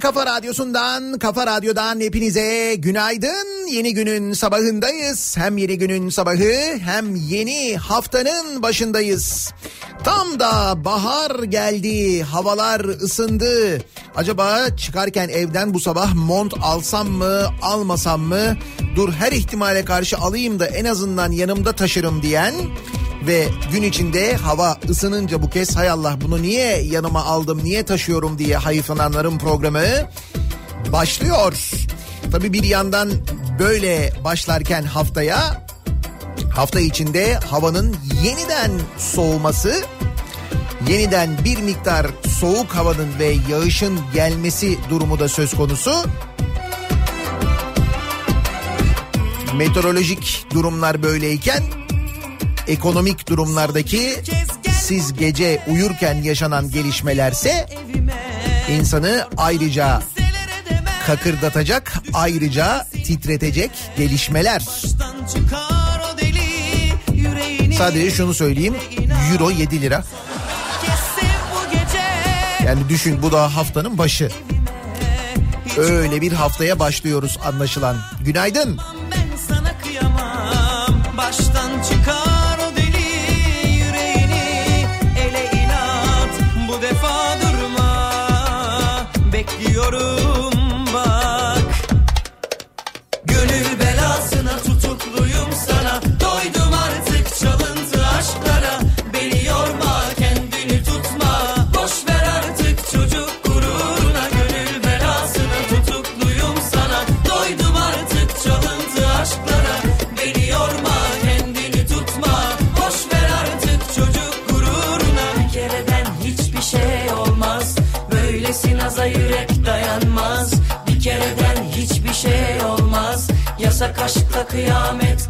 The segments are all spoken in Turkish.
Kafa Radyosu'ndan, Kafa Radyo'dan hepinize günaydın. Yeni günün sabahındayız. Hem yeni günün sabahı hem yeni haftanın başındayız. Tam da bahar geldi, havalar ısındı. Acaba çıkarken evden bu sabah mont alsam mı, almasam mı? Dur her ihtimale karşı alayım da en azından yanımda taşırım diyen ve gün içinde hava ısınınca bu kez hay Allah bunu niye yanıma aldım niye taşıyorum diye hayıflananların programı başlıyor. Tabii bir yandan böyle başlarken haftaya hafta içinde havanın yeniden soğuması yeniden bir miktar soğuk havanın ve yağışın gelmesi durumu da söz konusu. Meteorolojik durumlar böyleyken ekonomik durumlardaki siz gece uyurken yaşanan gelişmelerse insanı ayrıca kakırdatacak, ayrıca titretecek gelişmeler. Sadece şunu söyleyeyim. Euro 7 lira. Yani düşün bu da haftanın başı. Öyle bir haftaya başlıyoruz anlaşılan. Günaydın. Ben aşkla kıyamet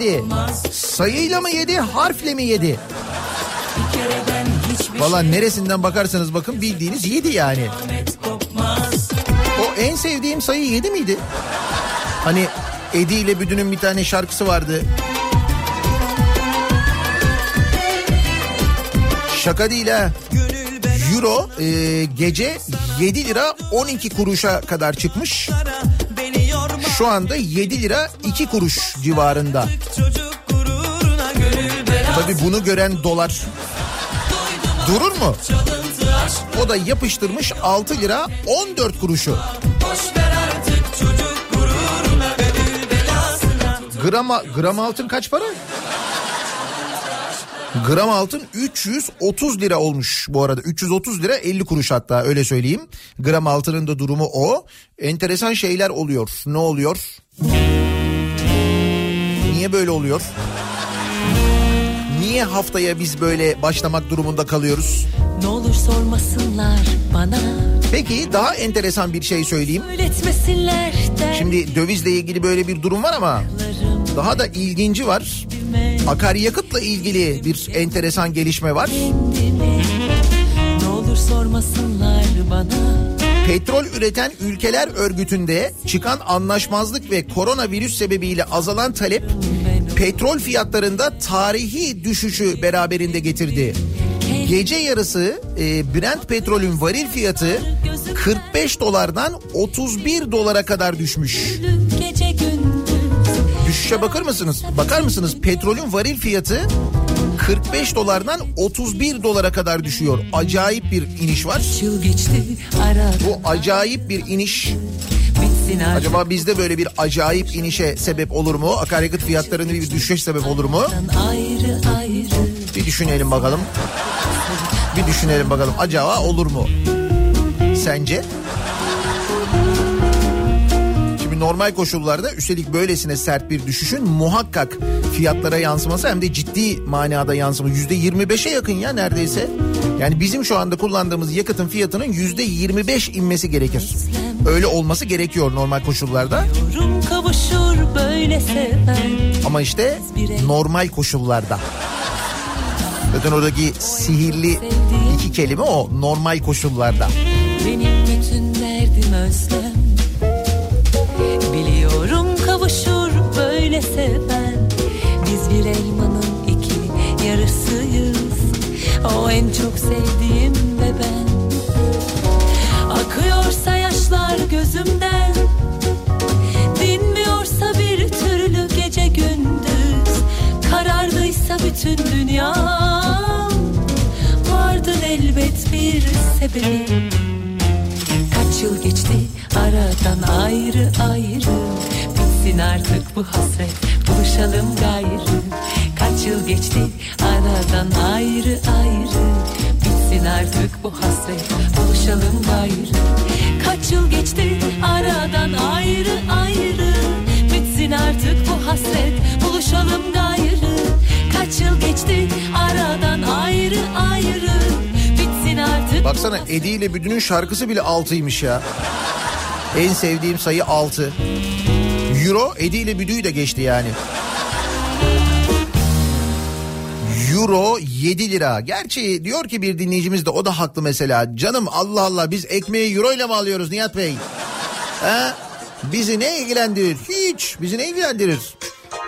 yedi? Sayıyla mı yedi, harfle mi yedi? Valla neresinden bakarsanız bakın bildiğiniz yedi yani. O en sevdiğim sayı yedi miydi? Hani Edi ile Büdü'nün bir tane şarkısı vardı. Şaka değil ha. Euro e, gece 7 lira 12 kuruşa kadar çıkmış. Şu anda 7 lira 2 kuruş civarında. Tabi bunu gören dolar durur mu? O da yapıştırmış 6 lira 14 kuruşu. Grama, gram altın kaç para? Gram altın 330 lira olmuş bu arada. 330 lira 50 kuruş hatta öyle söyleyeyim. Gram altının da durumu o. Enteresan şeyler oluyor. Ne oluyor? Niye böyle oluyor? Niye haftaya biz böyle başlamak durumunda kalıyoruz? Ne olur sormasınlar bana Peki daha enteresan bir şey söyleyeyim. Şimdi dövizle ilgili böyle bir durum var ama daha da ilginci var. Akaryakıtla ilgili bir enteresan gelişme var. kendimi Ne olur sormasınlar bana Petrol üreten ülkeler örgütünde çıkan anlaşmazlık ve koronavirüs sebebiyle azalan talep petrol fiyatlarında tarihi düşüşü beraberinde getirdi. Gece yarısı e, Brent petrolün varil fiyatı 45 dolardan 31 dolara kadar düşmüş. Düşüşe bakar mısınız? Bakar mısınız? Petrolün varil fiyatı 45 dolardan 31 dolara kadar düşüyor. Acayip bir iniş var. Bu acayip bir iniş acaba bizde böyle bir acayip inişe sebep olur mu? Akaryakıt fiyatlarında bir düşüş sebep olur mu? Bir düşünelim bakalım. Bir düşünelim bakalım acaba olur mu? Sence? Şimdi normal koşullarda üstelik böylesine sert bir düşüşün muhakkak fiyatlara yansıması hem de ciddi manada yansıma. Yüzde 25'e yakın ya neredeyse. Yani bizim şu anda kullandığımız yakıtın fiyatının yüzde 25 inmesi gerekir. Öyle olması gerekiyor normal koşullarda. Ama işte normal koşullarda. Zaten oradaki sihirli iki kelime o normal koşullarda. Benim bütün derdim özlem Biliyorum kavuşur böyle seven Biz bir elmanın iki yarısıyız O en çok sevdiğim ve ben yaşlar gözümden. Dinmiyorsa bir türlü gece gündüz. Karardıysa bütün dünyam Vardır elbet bir sebebi. Kaç yıl geçti aradan ayrı ayrı. Bitsin artık bu hasret buluşalım gayrı. Kaç yıl geçti aradan ayrı ayrı. Bitsin artık bu hasret buluşalım gayrı Kaç yıl geçti aradan ayrı ayrı Bitsin artık bu hasret buluşalım gayrı Kaç yıl geçti aradan ayrı ayrı Bitsin artık Baksana Edi ile Büdü'nün şarkısı bile 6'ymış ya. En sevdiğim sayı 6. Euro Edi ile Büdü'yü de geçti yani. Euro 7 lira. Gerçi diyor ki bir dinleyicimiz de o da haklı mesela. Canım Allah Allah biz ekmeği euro ile mi alıyoruz Nihat Bey? He? Bizi ne ilgilendirir? Hiç. Bizi ne ilgilendirir?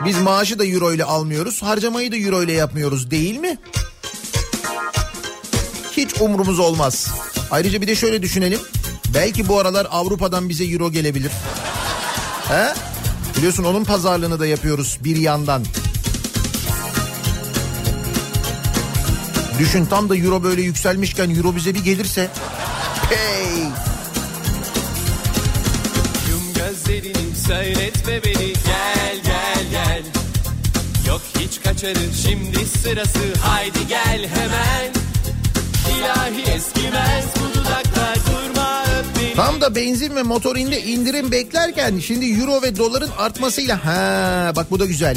Biz maaşı da euro ile almıyoruz. Harcamayı da euro ile yapmıyoruz değil mi? Hiç umurumuz olmaz. Ayrıca bir de şöyle düşünelim. Belki bu aralar Avrupa'dan bize euro gelebilir. He? Biliyorsun onun pazarlığını da yapıyoruz bir yandan. Düşün tam da euro böyle yükselmişken euro bize bir gelirse. Hey! Yum gözlerini söyletme beni. Gel gel gel. Yok hiç kaçarır şimdi sırası. Haydi gel hemen. İlahi eskimez bu dudaklar Tam da benzin ve motorinde indirim beklerken şimdi euro ve doların artmasıyla ha bak bu da güzel.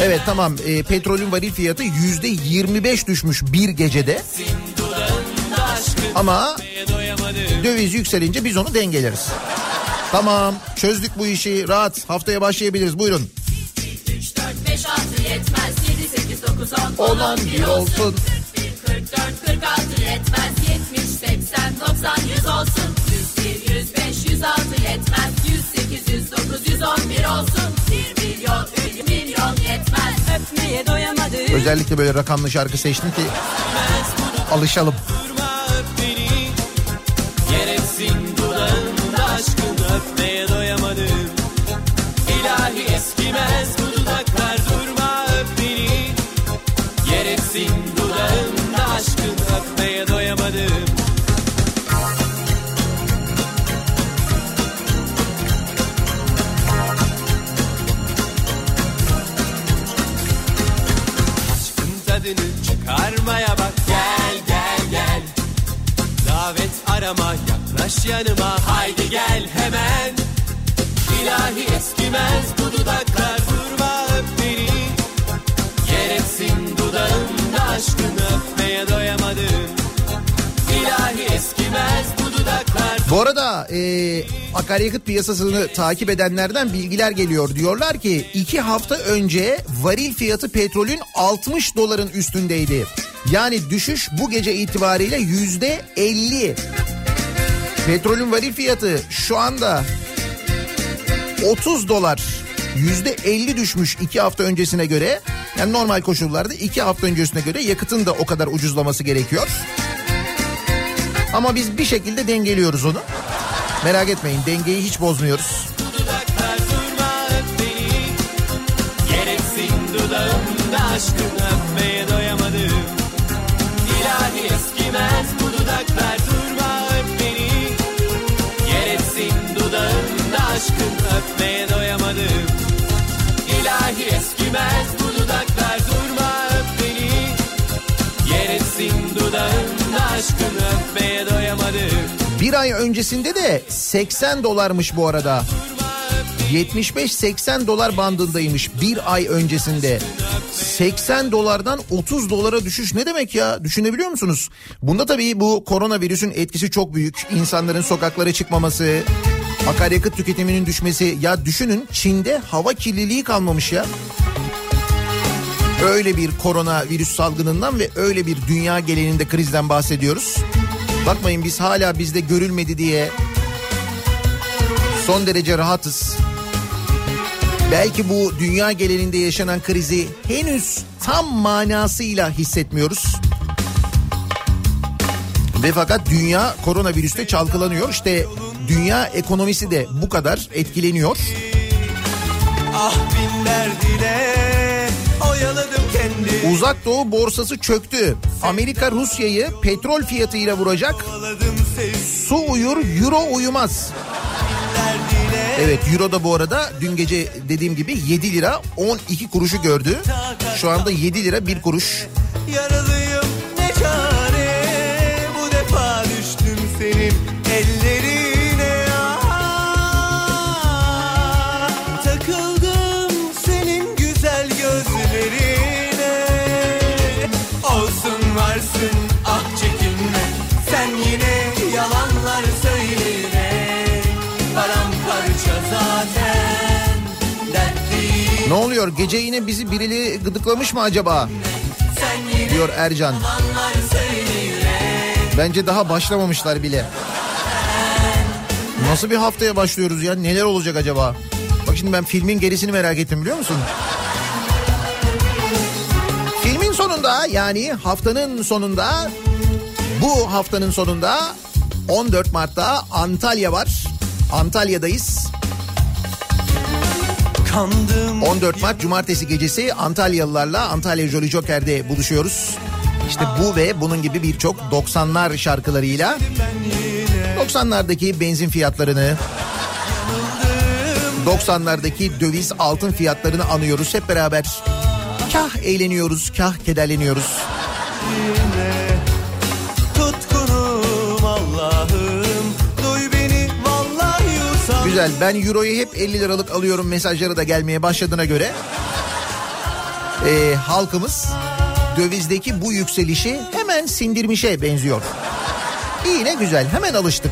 Evet tamam e, petrolün varil fiyatı yüzde 25 düşmüş bir gecede ama döviz yükselince biz onu dengeleriz. Tamam çözdük bu işi rahat haftaya başlayabiliriz buyurun. 5 6 yetmez 7 8 9 10 Olan bir olsun. 44 46 yetmez 70 80 90 100 olsun. 101 105 106 yetmez. 108 109 111 olsun. 1 milyon 1 milyon yetmez. Öpmeye doyamadım Özellikle böyle rakamlı şarkı seçtim ki alışalım. Arama yaklaş yanıma. Haydi gel hemen. İlahi eskimez bu dudaklar. Durma öp beni Yer etsin dudağımda aşkını. Öpmeye doyamadım İlahi eskimez bu dudaklar. Bu arada e, akaryakıt piyasasını takip edenlerden bilgiler geliyor. Diyorlar ki iki hafta önce varil fiyatı petrolün 60 doların üstündeydi. Yani düşüş bu gece itibariyle yüzde 50. Petrolün varil fiyatı şu anda 30 dolar. Yüzde 50 düşmüş iki hafta öncesine göre. Yani normal koşullarda iki hafta öncesine göre yakıtın da o kadar ucuzlaması gerekiyor. Ama biz bir şekilde dengeliyoruz onu. Merak etmeyin dengeyi hiç bozmuyoruz. Dudaklar beni Gereksin dudağımda aşkın Eskimez bu dudaklar durma öp beni Gereksin dudağımda aşkın öpmeye doyamadım Bir ay öncesinde de 80 dolarmış bu arada. 75-80 dolar bandındaymış bir ay öncesinde. 80 dolardan 30 dolara düşüş ne demek ya? Düşünebiliyor musunuz? Bunda tabii bu koronavirüsün etkisi çok büyük. İnsanların sokaklara çıkmaması, akaryakıt tüketiminin düşmesi. Ya düşünün Çin'de hava kirliliği kalmamış ya. Öyle bir koronavirüs salgınından ve öyle bir dünya genelinde krizden bahsediyoruz. Bakmayın biz hala bizde görülmedi diye son derece rahatız. Belki bu dünya genelinde yaşanan krizi henüz tam manasıyla hissetmiyoruz. Ve fakat dünya koronavirüste çalkalanıyor. İşte dünya ekonomisi de bu kadar etkileniyor. Ah bin derdine Uzak Doğu borsası çöktü. Amerika Rusya'yı petrol fiyatıyla vuracak. Su uyur, euro uyumaz. Evet euro da bu arada dün gece dediğim gibi 7 lira 12 kuruşu gördü. Şu anda 7 lira 1 kuruş. Yaralıyım Ne oluyor gece yine bizi birileri gıdıklamış mı acaba? Diyor Ercan. Bence daha başlamamışlar bile. Nasıl bir haftaya başlıyoruz ya? Neler olacak acaba? Bak şimdi ben filmin gerisini merak ettim biliyor musun? Filmin sonunda yani haftanın sonunda bu haftanın sonunda 14 Mart'ta Antalya var. Antalya'dayız. Kandım 14 Mart Cumartesi gecesi Antalyalılarla Antalya Jolly Joker'de buluşuyoruz. İşte bu ve bunun gibi birçok 90'lar şarkılarıyla 90'lardaki benzin fiyatlarını 90'lardaki döviz altın fiyatlarını anıyoruz hep beraber. Kah eğleniyoruz, kah kederleniyoruz. Güzel ben euroyu hep 50 liralık alıyorum mesajları da gelmeye başladığına göre ee, halkımız dövizdeki bu yükselişi hemen sindirmişe benziyor. İyi ne güzel hemen alıştık.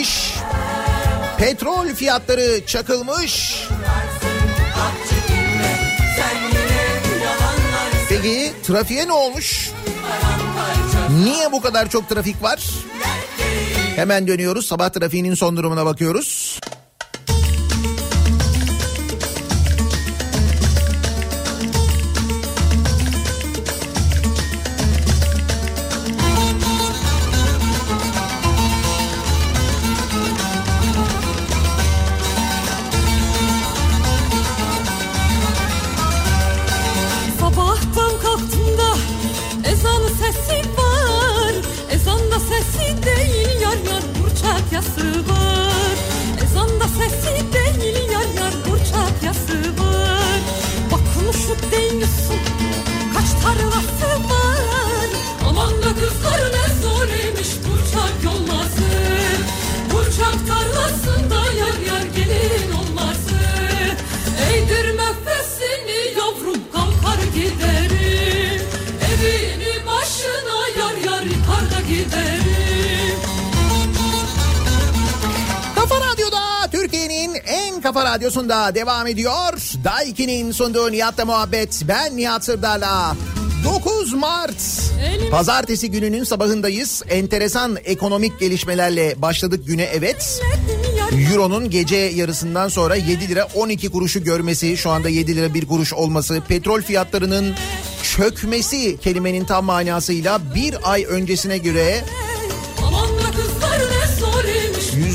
Yükselmiş. Petrol fiyatları çakılmış. Peki trafiğe ne olmuş? Niye bu kadar çok trafik var? Hemen dönüyoruz. Sabah trafiğinin son durumuna bakıyoruz. Devam ediyor. Daiki'nin sunduğu Nihat'la muhabbet. Ben Nihat Sırdar'la. 9 Mart Pazartesi gününün sabahındayız. Enteresan ekonomik gelişmelerle başladık güne evet. Euro'nun gece yarısından sonra 7 lira 12 kuruşu görmesi, şu anda 7 lira 1 kuruş olması, petrol fiyatlarının çökmesi kelimenin tam manasıyla bir ay öncesine göre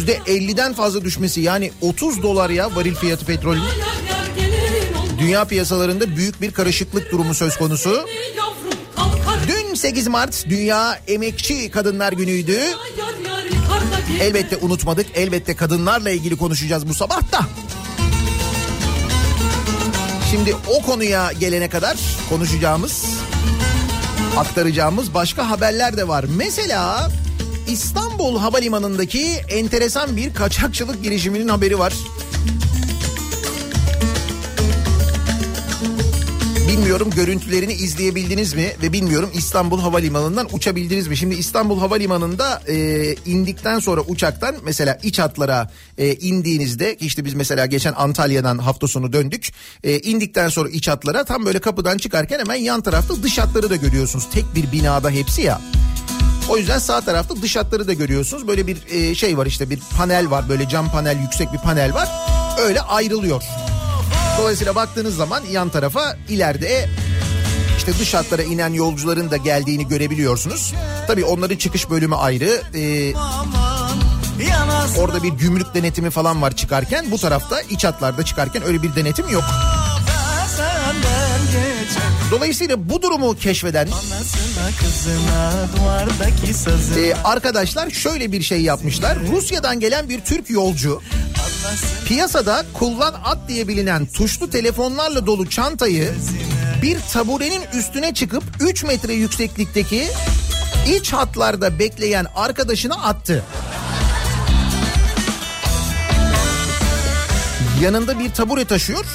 imiş %50'den fazla düşmesi yani 30 dolar ya varil fiyatı petrolün. Dünya piyasalarında büyük bir karışıklık durumu söz konusu. Dün 8 Mart Dünya Emekçi Kadınlar Günü'ydü. Elbette unutmadık. Elbette kadınlarla ilgili konuşacağız bu sabah da. Şimdi o konuya gelene kadar konuşacağımız, aktaracağımız başka haberler de var. Mesela İstanbul Havalimanı'ndaki enteresan bir kaçakçılık girişiminin haberi var. Bilmiyorum görüntülerini izleyebildiniz mi ve bilmiyorum İstanbul Havalimanı'ndan uçabildiniz mi? Şimdi İstanbul Havalimanı'nda e, indikten sonra uçaktan mesela iç hatlara e, indiğinizde işte biz mesela geçen Antalya'dan hafta sonu döndük. E, indikten sonra iç hatlara tam böyle kapıdan çıkarken hemen yan tarafta dış hatları da görüyorsunuz. Tek bir binada hepsi ya. O yüzden sağ tarafta dış hatları da görüyorsunuz. Böyle bir e, şey var işte bir panel var böyle cam panel yüksek bir panel var. Öyle ayrılıyor. Dolayısıyla baktığınız zaman yan tarafa ileride işte dış hatlara inen yolcuların da geldiğini görebiliyorsunuz. Tabii onların çıkış bölümü ayrı. Ee, orada bir gümrük denetimi falan var çıkarken. Bu tarafta iç hatlarda çıkarken öyle bir denetim yok. Dolayısıyla bu durumu keşfeden e, arkadaşlar şöyle bir şey yapmışlar. Rusya'dan gelen bir Türk yolcu piyasada kullan at diye bilinen tuşlu telefonlarla dolu çantayı bir taburenin üstüne çıkıp 3 metre yükseklikteki iç hatlarda bekleyen arkadaşına attı. Yanında bir tabure taşıyor.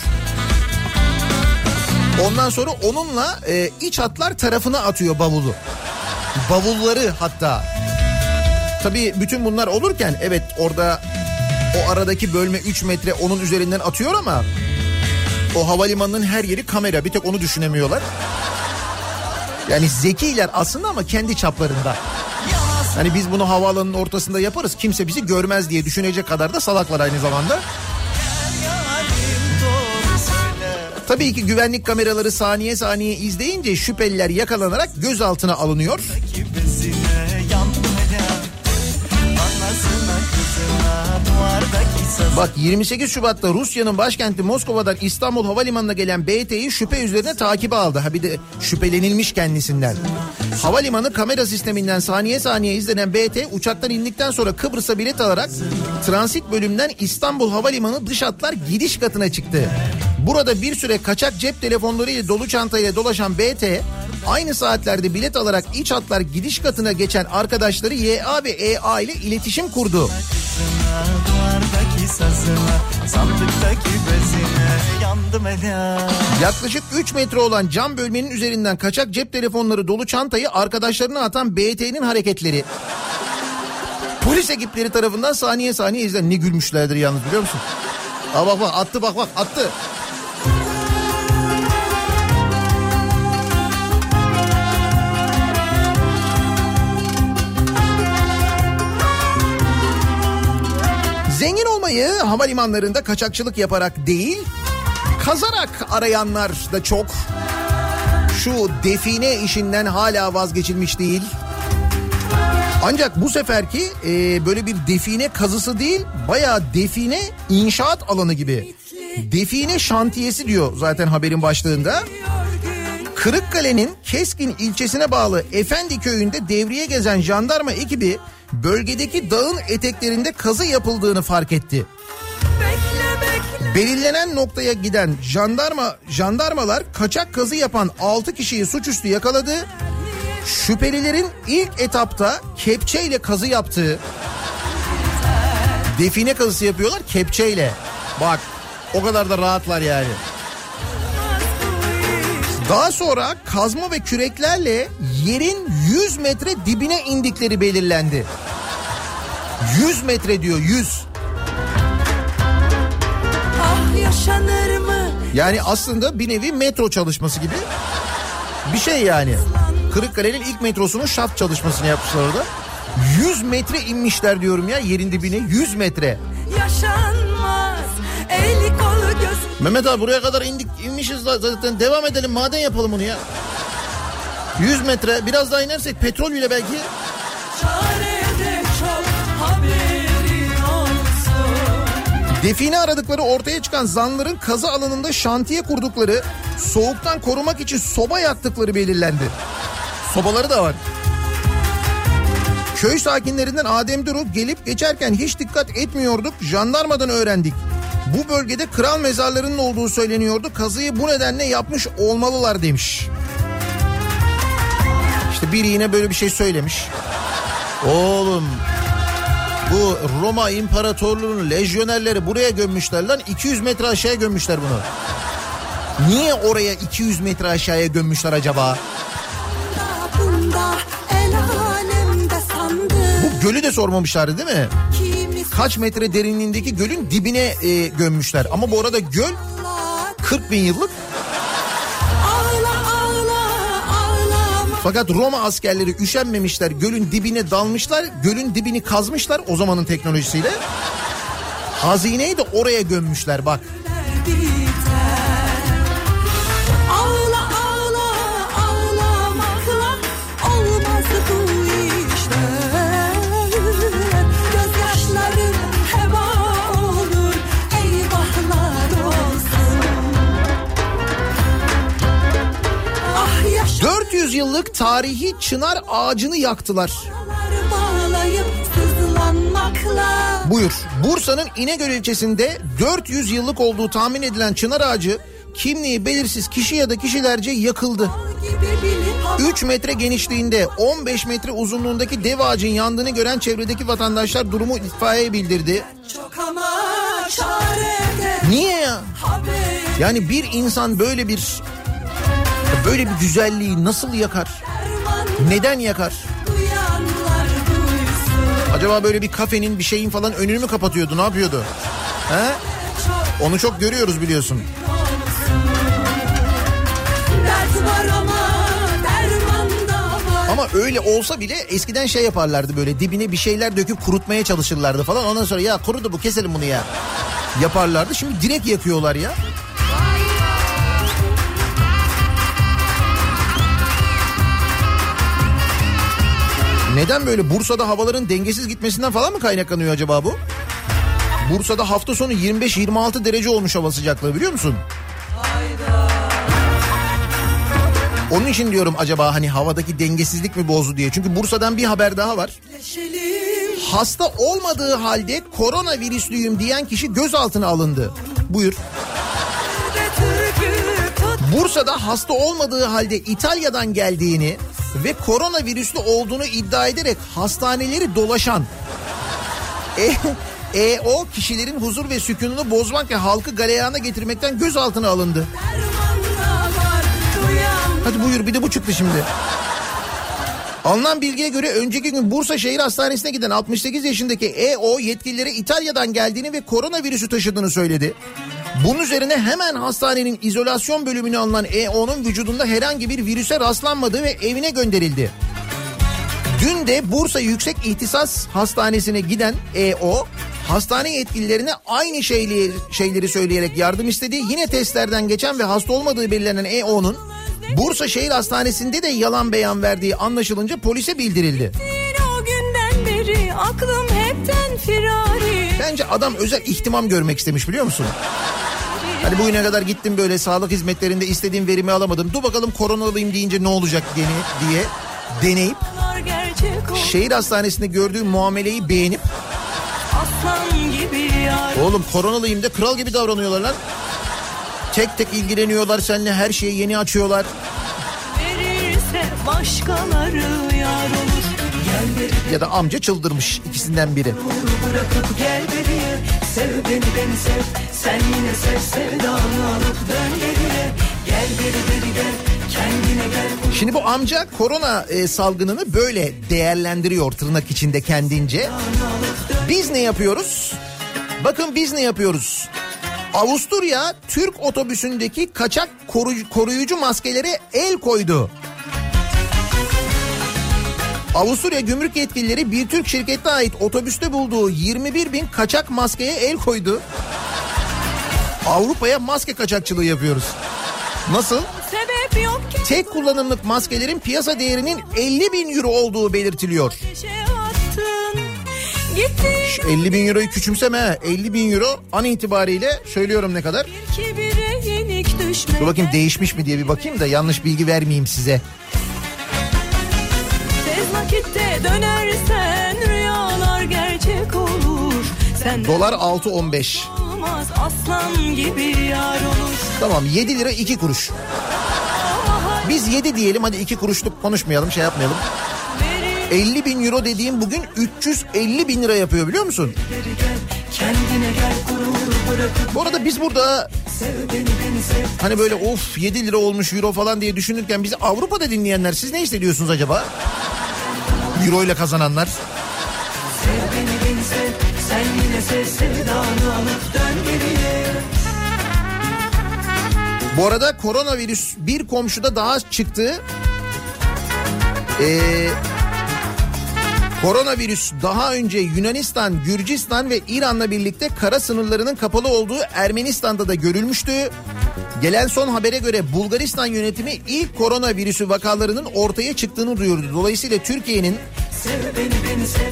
Ondan sonra onunla e, iç hatlar tarafına atıyor bavulu. Bavulları hatta. Tabii bütün bunlar olurken evet orada o aradaki bölme 3 metre onun üzerinden atıyor ama o havalimanının her yeri kamera bir tek onu düşünemiyorlar. Yani zekiler aslında ama kendi çaplarında. Hani biz bunu havaalanının ortasında yaparız kimse bizi görmez diye düşünecek kadar da salaklar aynı zamanda. Tabii ki güvenlik kameraları saniye saniye izleyince şüpheliler yakalanarak gözaltına alınıyor. Bak 28 Şubat'ta Rusya'nın başkenti Moskova'dan İstanbul Havalimanı'na gelen BT'yi şüphe üzerine takibe aldı. Ha bir de şüphelenilmiş kendisinden. Havalimanı kamera sisteminden saniye saniye izlenen BT uçaktan indikten sonra Kıbrıs'a bilet alarak transit bölümünden İstanbul Havalimanı dış hatlar gidiş katına çıktı. Burada bir süre kaçak cep telefonları ile dolu çantayla dolaşan BT aynı saatlerde bilet alarak iç hatlar gidiş katına geçen arkadaşları YA ve EA ile iletişim kurdu. Yaklaşık 3 metre olan cam bölmenin üzerinden kaçak cep telefonları dolu çantayı arkadaşlarına atan BT'nin hareketleri. Polis ekipleri tarafından saniye saniye izlen. Ne gülmüşlerdir yalnız biliyor musun? Aa bak bak attı bak bak attı. Olmayı havalimanlarında kaçakçılık yaparak değil, kazarak arayanlar da çok. Şu define işinden hala vazgeçilmiş değil. Ancak bu seferki e, böyle bir define kazısı değil, bayağı define inşaat alanı gibi. Define şantiyesi diyor zaten haberin başlığında. Kırıkkale'nin Keskin ilçesine bağlı Efendi köyünde devriye gezen jandarma ekibi bölgedeki dağın eteklerinde kazı yapıldığını fark etti. Belirlenen noktaya giden jandarma jandarmalar kaçak kazı yapan 6 kişiyi suçüstü yakaladı. Şüphelilerin ilk etapta kepçeyle kazı yaptığı define kazısı yapıyorlar kepçeyle. Bak o kadar da rahatlar yani. Daha sonra kazma ve küreklerle yerin 100 metre dibine indikleri belirlendi. 100 metre diyor 100. Ah yaşanır mı? Yani aslında bir nevi metro çalışması gibi bir şey yani. Kırıkkale'nin ilk metrosunun şaft çalışmasını yapmışlar orada. 100 metre inmişler diyorum ya yerin dibine 100 metre. Yaşanmaz. El. Mehmet abi buraya kadar indik inmişiz zaten devam edelim maden yapalım onu ya. 100 metre biraz daha inersek petrol bile belki. Define aradıkları ortaya çıkan zanların kazı alanında şantiye kurdukları soğuktan korumak için soba yaktıkları belirlendi. Sobaları da var. Köy sakinlerinden Adem Duru gelip geçerken hiç dikkat etmiyorduk. Jandarmadan öğrendik. Bu bölgede kral mezarlarının olduğu söyleniyordu. Kazıyı bu nedenle yapmış olmalılar demiş. İşte biri yine böyle bir şey söylemiş. Oğlum bu Roma İmparatorluğu'nun lejyonerleri buraya gömmüşler lan 200 metre aşağıya gömmüşler bunu. Niye oraya 200 metre aşağıya gömmüşler acaba? Bunda sandı. Bu gölü de sormamışlardı değil mi? Kaç metre derinliğindeki gölün dibine e, gömmüşler. Ama bu arada göl saklar. 40 bin yıllık. Fakat Roma askerleri üşenmemişler. Gölün dibine dalmışlar. Gölün dibini kazmışlar o zamanın teknolojisiyle. Hazineyi de oraya gömmüşler bak. 500 yıllık tarihi çınar ağacını yaktılar. Buyur. Bursa'nın İnegöl ilçesinde 400 yıllık olduğu tahmin edilen çınar ağacı kimliği belirsiz kişi ya da kişilerce yakıldı. 3 metre genişliğinde 15 metre uzunluğundaki dev ağacın yandığını gören çevredeki vatandaşlar durumu itfaiyeye bildirdi. Niye ya? Yani bir insan böyle bir böyle bir güzelliği nasıl yakar? Neden yakar? Acaba böyle bir kafenin bir şeyin falan önünü mü kapatıyordu? Ne yapıyordu? He? Onu çok görüyoruz biliyorsun. Ama öyle olsa bile eskiden şey yaparlardı böyle dibine bir şeyler döküp kurutmaya çalışırlardı falan. Ondan sonra ya kurudu bu keselim bunu ya yaparlardı. Şimdi direkt yakıyorlar ya. Neden böyle Bursa'da havaların dengesiz gitmesinden falan mı kaynaklanıyor acaba bu? Bursa'da hafta sonu 25-26 derece olmuş hava sıcaklığı biliyor musun? Onun için diyorum acaba hani havadaki dengesizlik mi bozdu diye. Çünkü Bursa'dan bir haber daha var. Hasta olmadığı halde koronavirüslüyüm diyen kişi gözaltına alındı. Buyur. Bursa'da hasta olmadığı halde İtalya'dan geldiğini ve koronavirüslü olduğunu iddia ederek hastaneleri dolaşan e, EO kişilerin huzur ve sükununu bozmak ve halkı galeyana getirmekten gözaltına alındı. Hadi buyur bir de bu çıktı şimdi. Alınan bilgiye göre önceki gün Bursa Şehir Hastanesi'ne giden 68 yaşındaki EO yetkililere İtalya'dan geldiğini ve koronavirüsü taşıdığını söyledi. Bunun üzerine hemen hastanenin izolasyon bölümüne alınan EO'nun vücudunda herhangi bir virüse rastlanmadığı ve evine gönderildi. Dün de Bursa Yüksek İhtisas Hastanesi'ne giden EO hastane yetkililerine aynı şeyleri, şeyleri söyleyerek yardım istedi. Yine testlerden geçen ve hasta olmadığı belirlenen EO'nun Bursa Şehir Hastanesi'nde de yalan beyan verdiği anlaşılınca polise bildirildi. o günden beri aklım hepten firari. Bence adam özel ihtimam görmek istemiş biliyor musun? Ha, Hani bugüne kadar gittim böyle sağlık hizmetlerinde istediğim verimi alamadım. Dur bakalım koronalıyım deyince ne olacak diye, diye deneyip şehir hastanesinde gördüğüm muameleyi beğenip oğlum koronalıyım da kral gibi davranıyorlar lan. Tek tek ilgileniyorlar seninle her şeyi yeni açıyorlar. verirse başkaları yar olur Gel beri Ya da amca çıldırmış ikisinden biri. Bırakıp gel beriye Sev beni beni sev Sen yine sev sevdanı alıp dön geriye Gel beri beri gel Şimdi bu amca korona e, salgınını böyle değerlendiriyor tırnak içinde kendince. Biz ne yapıyoruz? Bakın biz ne yapıyoruz? Avusturya Türk otobüsündeki kaçak koru- koruyucu maskelere el koydu. Avusturya gümrük yetkilileri bir Türk şirketine ait otobüste bulduğu 21 bin kaçak maskeye el koydu. Avrupa'ya maske kaçakçılığı yapıyoruz. Nasıl? Sebep yok ki Tek kullanımlık maskelerin piyasa değerinin 50 bin euro olduğu belirtiliyor. Şu 50 bin euroyu küçümseme ha. 50 bin euro an itibariyle söylüyorum ne kadar. Dur bakayım değişmiş mi diye bir bakayım da yanlış bilgi vermeyeyim size. Vakitte dönersen rüyalar gerçek olur Sen Dolar 6.15. olmaz aslan gibi yar olur Tamam 7 lira 2 kuruş. Biz 7 diyelim hadi 2 kuruşluk konuşmayalım şey yapmayalım. Verir 50 bin euro dediğim bugün 350 bin lira yapıyor biliyor musun? Bu arada biz burada hani böyle of 7 lira olmuş euro falan diye düşünürken bizi Avrupa'da dinleyenler siz ne hissediyorsunuz acaba? Euro ile kazananlar. Bu arada koronavirüs bir komşuda daha çıktı. Ee, koronavirüs daha önce Yunanistan, Gürcistan ve İran'la birlikte kara sınırlarının kapalı olduğu Ermenistan'da da görülmüştü. Gelen son habere göre Bulgaristan yönetimi ilk koronavirüsü vakalarının ortaya çıktığını duyurdu. Dolayısıyla Türkiye'nin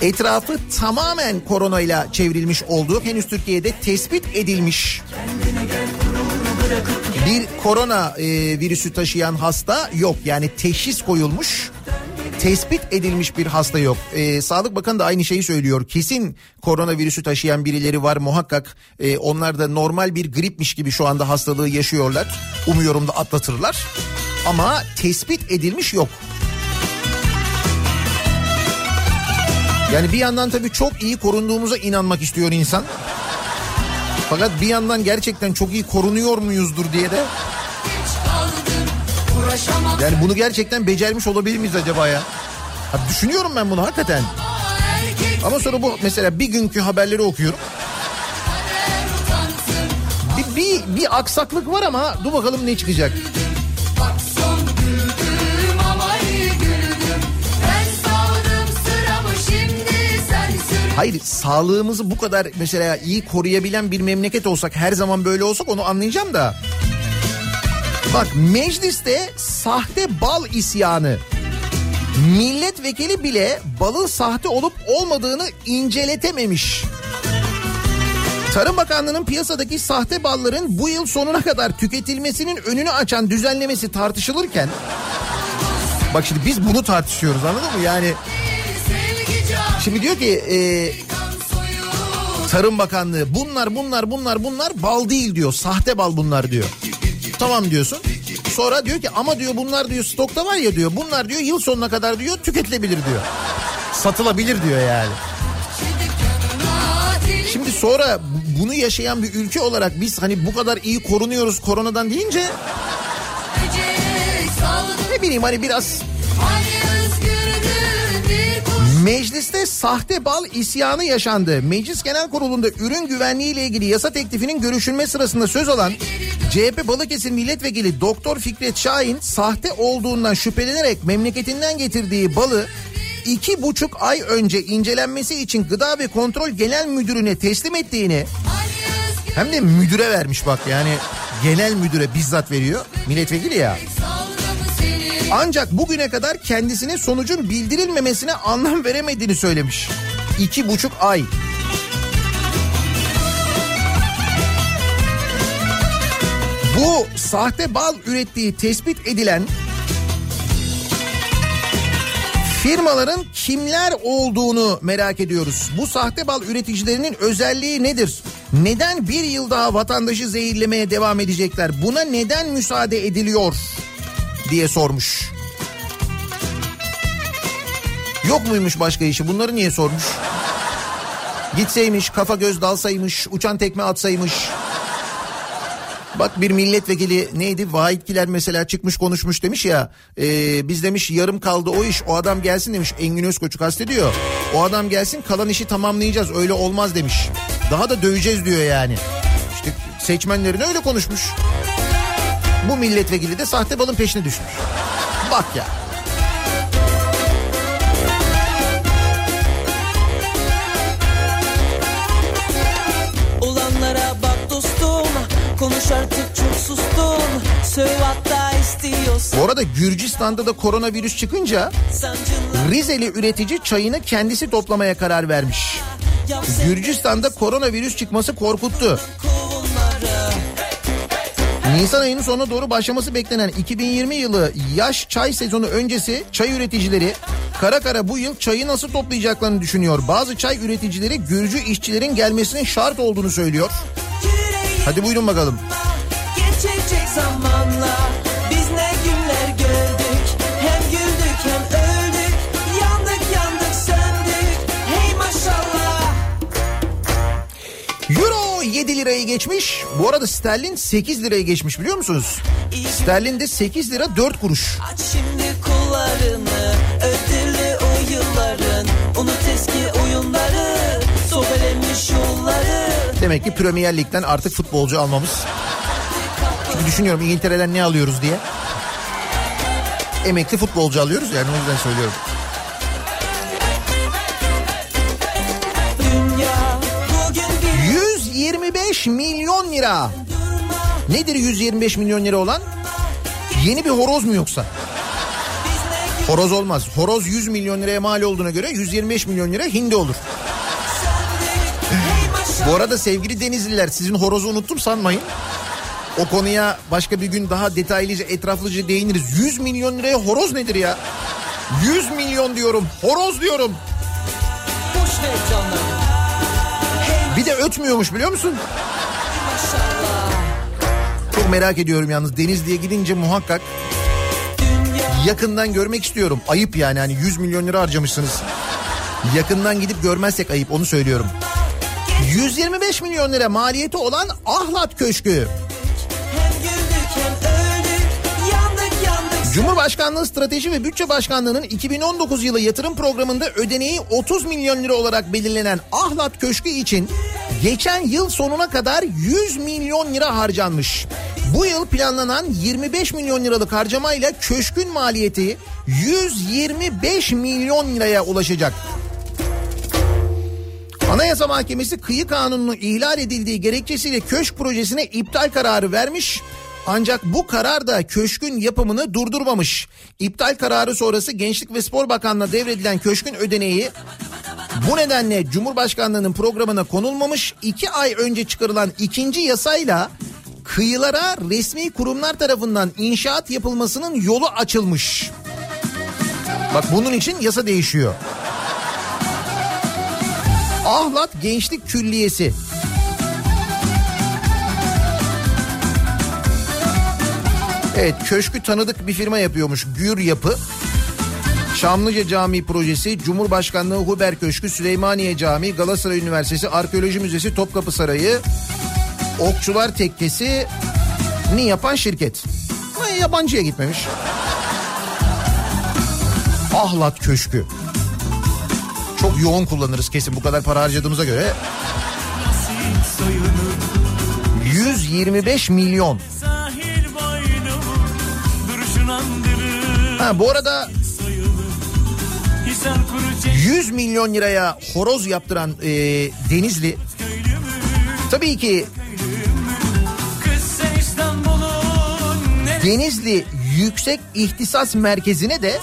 etrafı tamamen koronayla çevrilmiş olduğu henüz Türkiye'de tespit edilmiş bir korona e, virüsü taşıyan hasta yok. Yani teşhis koyulmuş tespit edilmiş bir hasta yok. E, Sağlık Bakanı da aynı şeyi söylüyor. Kesin koronavirüsü taşıyan birileri var muhakkak. E, onlar da normal bir gripmiş gibi şu anda hastalığı yaşıyorlar. Umuyorum da atlatırlar. Ama tespit edilmiş yok. Yani bir yandan tabii çok iyi korunduğumuza inanmak istiyor insan. Fakat bir yandan gerçekten çok iyi korunuyor muyuzdur diye de yani bunu gerçekten becermiş olabilir miyiz acaba ya? Ha, düşünüyorum ben bunu hakikaten. Ama sonra bu mesela bir günkü haberleri okuyorum. Bir, bir, bir aksaklık var ama dur bakalım ne çıkacak. Hayır sağlığımızı bu kadar mesela iyi koruyabilen bir memleket olsak her zaman böyle olsak onu anlayacağım da. Bak mecliste sahte bal isyanı. Milletvekili bile balın sahte olup olmadığını inceletememiş. Tarım Bakanlığı'nın piyasadaki sahte balların bu yıl sonuna kadar tüketilmesinin önünü açan düzenlemesi tartışılırken Bak şimdi biz bunu tartışıyoruz anladın mı? Yani şimdi diyor ki e, Tarım Bakanlığı bunlar bunlar bunlar bunlar bal değil diyor. Sahte bal bunlar diyor. Tamam diyorsun. Sonra diyor ki ama diyor bunlar diyor stokta var ya diyor. Bunlar diyor yıl sonuna kadar diyor tüketilebilir diyor. Satılabilir diyor yani. Şimdi sonra bu- bunu yaşayan bir ülke olarak biz hani bu kadar iyi korunuyoruz koronadan deyince ne bileyim hani biraz Mecliste sahte bal isyanı yaşandı. Meclis Genel Kurulu'nda ürün güvenliği ile ilgili yasa teklifinin görüşülme sırasında söz alan CHP Balıkesir Milletvekili Doktor Fikret Şahin sahte olduğundan şüphelenerek memleketinden getirdiği balı iki buçuk ay önce incelenmesi için Gıda ve Kontrol Genel Müdürü'ne teslim ettiğini hem de müdüre vermiş bak yani genel müdüre bizzat veriyor milletvekili ya. Ancak bugüne kadar kendisine sonucun bildirilmemesine anlam veremediğini söylemiş. İki buçuk ay. Bu sahte bal ürettiği tespit edilen firmaların kimler olduğunu merak ediyoruz. Bu sahte bal üreticilerinin özelliği nedir? Neden bir yıl daha vatandaşı zehirlemeye devam edecekler? Buna neden müsaade ediliyor diye sormuş. Yok muymuş başka işi? Bunları niye sormuş? Gitseymiş, kafa göz dalsaymış, uçan tekme atsaymış. Bak bir milletvekili neydi Vahitkiler mesela çıkmış konuşmuş demiş ya e, biz demiş yarım kaldı o iş o adam gelsin demiş Engin Özkoç'u kastediyor. O adam gelsin kalan işi tamamlayacağız öyle olmaz demiş. Daha da döveceğiz diyor yani. İşte seçmenlerine öyle konuşmuş. Bu milletvekili de sahte balın peşine düşmüş. Bak ya. Olanlara bak dostum Konuş artık çok sustun Söv hatta istiyorsan Bu arada Gürcistan'da da koronavirüs çıkınca Rizeli üretici çayını kendisi toplamaya karar vermiş. Gürcistan'da koronavirüs çıkması korkuttu. Nisan ayının sonuna doğru başlaması beklenen 2020 yılı yaş çay sezonu öncesi çay üreticileri kara kara bu yıl çayı nasıl toplayacaklarını düşünüyor. Bazı çay üreticileri Gürcü işçilerin gelmesinin şart olduğunu söylüyor. Hadi buyurun bakalım. geçecek zamanla 7 lirayı geçmiş. Bu arada sterlin 8 lirayı geçmiş biliyor musunuz? Sterlin de 8 lira 4 kuruş. Aç şimdi kollarını Ödüllü o yılların Unut eski oyunları Sobelenmiş yolları Demek ki Premier Lig'den artık futbolcu almamız. Çünkü düşünüyorum İngiltere'den ne alıyoruz diye. Emekli futbolcu alıyoruz yani o yüzden söylüyorum. 125 milyon lira. Nedir 125 milyon lira olan? Yeni bir horoz mu yoksa? Horoz olmaz. Horoz 100 milyon liraya mal olduğuna göre 125 milyon lira hindi olur. Bu arada sevgili Denizliler sizin horozu unuttum sanmayın. O konuya başka bir gün daha detaylıca etraflıca değiniriz. 100 milyon liraya horoz nedir ya? 100 milyon diyorum. Horoz diyorum. boş ötmüyormuş biliyor musun? Çok merak ediyorum yalnız Denizli'ye gidince muhakkak yakından görmek istiyorum. Ayıp yani hani 100 milyon lira harcamışsınız. Yakından gidip görmezsek ayıp onu söylüyorum. 125 milyon lira maliyeti olan Ahlat Köşkü. Cumhurbaşkanlığı Strateji ve Bütçe Başkanlığı'nın 2019 yılı yatırım programında ödeneği 30 milyon lira olarak belirlenen Ahlat Köşkü için geçen yıl sonuna kadar 100 milyon lira harcanmış. Bu yıl planlanan 25 milyon liralık harcamayla köşkün maliyeti 125 milyon liraya ulaşacak. Anayasa Mahkemesi kıyı kanununu ihlal edildiği gerekçesiyle köşk projesine iptal kararı vermiş. Ancak bu karar da köşkün yapımını durdurmamış. İptal kararı sonrası Gençlik ve Spor Bakanlığı'na devredilen köşkün ödeneği bu nedenle Cumhurbaşkanlığı'nın programına konulmamış. İki ay önce çıkarılan ikinci yasayla kıyılara resmi kurumlar tarafından inşaat yapılmasının yolu açılmış. Bak bunun için yasa değişiyor. Ahlat Gençlik Külliyesi. Evet köşkü tanıdık bir firma yapıyormuş Gür Yapı. Çamlıca Camii Projesi, Cumhurbaşkanlığı Huber Köşkü, Süleymaniye Camii, Galatasaray Üniversitesi, Arkeoloji Müzesi, Topkapı Sarayı, Okçular Tekkesi ni yapan şirket. Ama yabancıya gitmemiş. Ahlat Köşkü. Çok yoğun kullanırız kesin bu kadar para harcadığımıza göre. 125 milyon. Ha bu arada 100 milyon liraya horoz yaptıran e, Denizli tabii ki Denizli Yüksek İhtisas Merkezi'ne de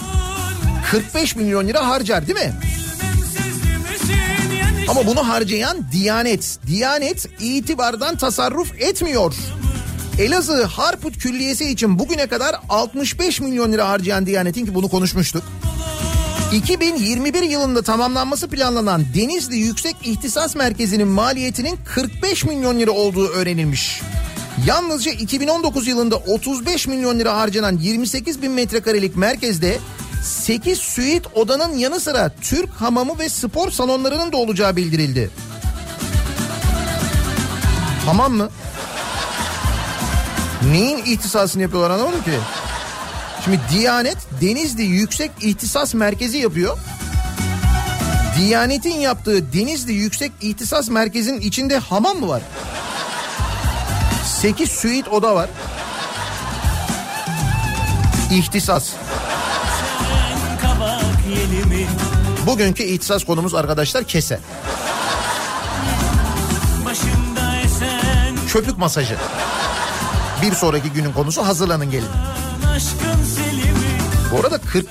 45 milyon lira harcar değil mi? Ama bunu harcayan Diyanet. Diyanet itibardan tasarruf etmiyor. Elazığ Harput Külliyesi için bugüne kadar 65 milyon lira harcayan Diyanet'in ki bunu konuşmuştuk. 2021 yılında tamamlanması planlanan Denizli Yüksek İhtisas Merkezi'nin maliyetinin 45 milyon lira olduğu öğrenilmiş. Yalnızca 2019 yılında 35 milyon lira harcanan 28 bin metrekarelik merkezde 8 suite odanın yanı sıra Türk hamamı ve spor salonlarının da olacağı bildirildi. Hamam mı? Neyin ihtisasını yapıyorlar anlamadım ki. Şimdi Diyanet Denizli Yüksek İhtisas Merkezi yapıyor. Diyanet'in yaptığı Denizli Yüksek İhtisas Merkezi'nin içinde hamam mı var? 8 suite oda var. İhtisas. Bugünkü ihtisas konumuz arkadaşlar kese. Köpük masajı. Bir sonraki günün konusu hazırlanın gelin. Bu arada 40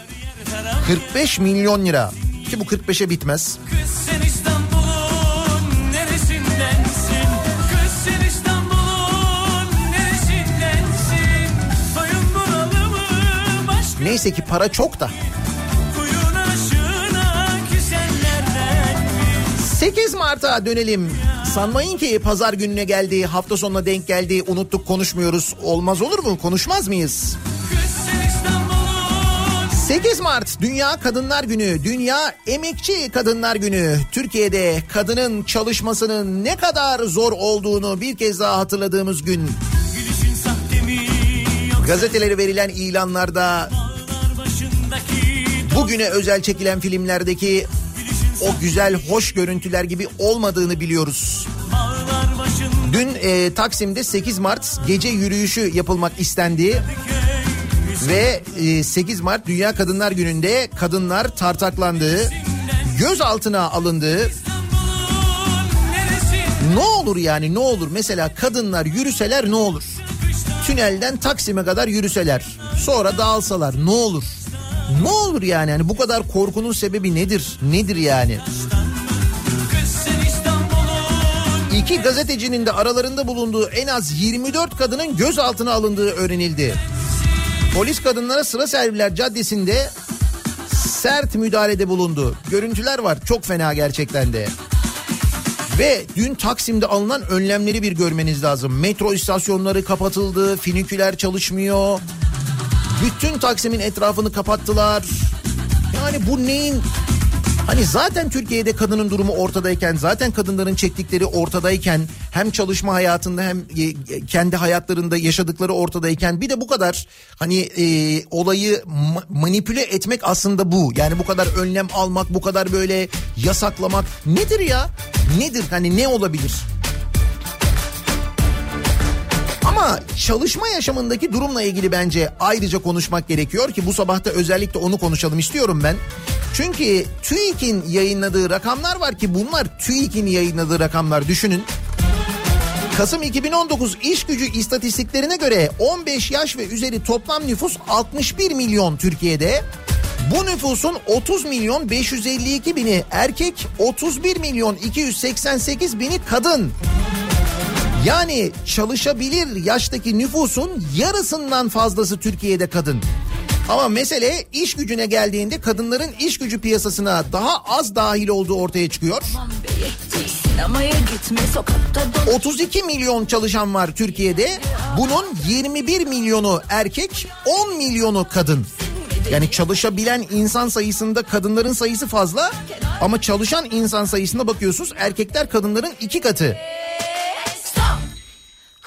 45 milyon lira ki bu 45'e bitmez. Neyse ki para çok da. kuyun aşığına küsenlerden mi? 8 Mart'a dönelim. Sanmayın ki pazar gününe geldi, hafta sonuna denk geldi, unuttuk konuşmuyoruz. Olmaz olur mu? Konuşmaz mıyız? Kız sen İstanbul'un 8 Mart Dünya Kadınlar Günü, Dünya Emekçi Kadınlar Günü. Türkiye'de kadının çalışmasının ne kadar zor olduğunu bir kez daha hatırladığımız gün. Gazetelere verilen ilanlarda, bugüne özel çekilen filmlerdeki o güzel, hoş görüntüler gibi olmadığını biliyoruz. Dün e, Taksim'de 8 Mart gece yürüyüşü yapılmak istendi. Ve e, 8 Mart Dünya Kadınlar Günü'nde kadınlar tartaklandı. Gözaltına alındı. neresi? Ne olur yani ne olur mesela kadınlar yürüseler ne olur? Tünelden Taksim'e kadar yürüseler sonra dağılsalar ne olur? Ne olur yani hani bu kadar korkunun sebebi nedir? Nedir yani? İki gazetecinin de aralarında bulunduğu en az 24 kadının gözaltına alındığı öğrenildi. Polis kadınlara sıra serviler caddesinde sert müdahalede bulundu. Görüntüler var çok fena gerçekten de. Ve dün Taksim'de alınan önlemleri bir görmeniz lazım. Metro istasyonları kapatıldı, finiküler çalışmıyor. Bütün Taksim'in etrafını kapattılar. Yani bu neyin Hani zaten Türkiye'de kadının durumu ortadayken, zaten kadınların çektikleri ortadayken, hem çalışma hayatında hem e, kendi hayatlarında yaşadıkları ortadayken bir de bu kadar hani e, olayı ma- manipüle etmek aslında bu. Yani bu kadar önlem almak, bu kadar böyle yasaklamak nedir ya? Nedir? Hani ne olabilir? Ama çalışma yaşamındaki durumla ilgili bence ayrıca konuşmak gerekiyor ki bu sabah da özellikle onu konuşalım istiyorum ben. Çünkü TÜİK'in yayınladığı rakamlar var ki bunlar TÜİK'in yayınladığı rakamlar düşünün. Kasım 2019 iş gücü istatistiklerine göre 15 yaş ve üzeri toplam nüfus 61 milyon Türkiye'de. Bu nüfusun 30 milyon 552 bini erkek, 31 milyon 288 bini kadın. Yani çalışabilir yaştaki nüfusun yarısından fazlası Türkiye'de kadın. Ama mesele iş gücüne geldiğinde kadınların iş gücü piyasasına daha az dahil olduğu ortaya çıkıyor. Gitme sokakta dolan 32 milyon çalışan var Türkiye'de. Bunun 21 milyonu erkek, 10 milyonu kadın. Yani çalışabilen insan sayısında kadınların sayısı fazla ama çalışan insan sayısına bakıyorsunuz erkekler kadınların iki katı.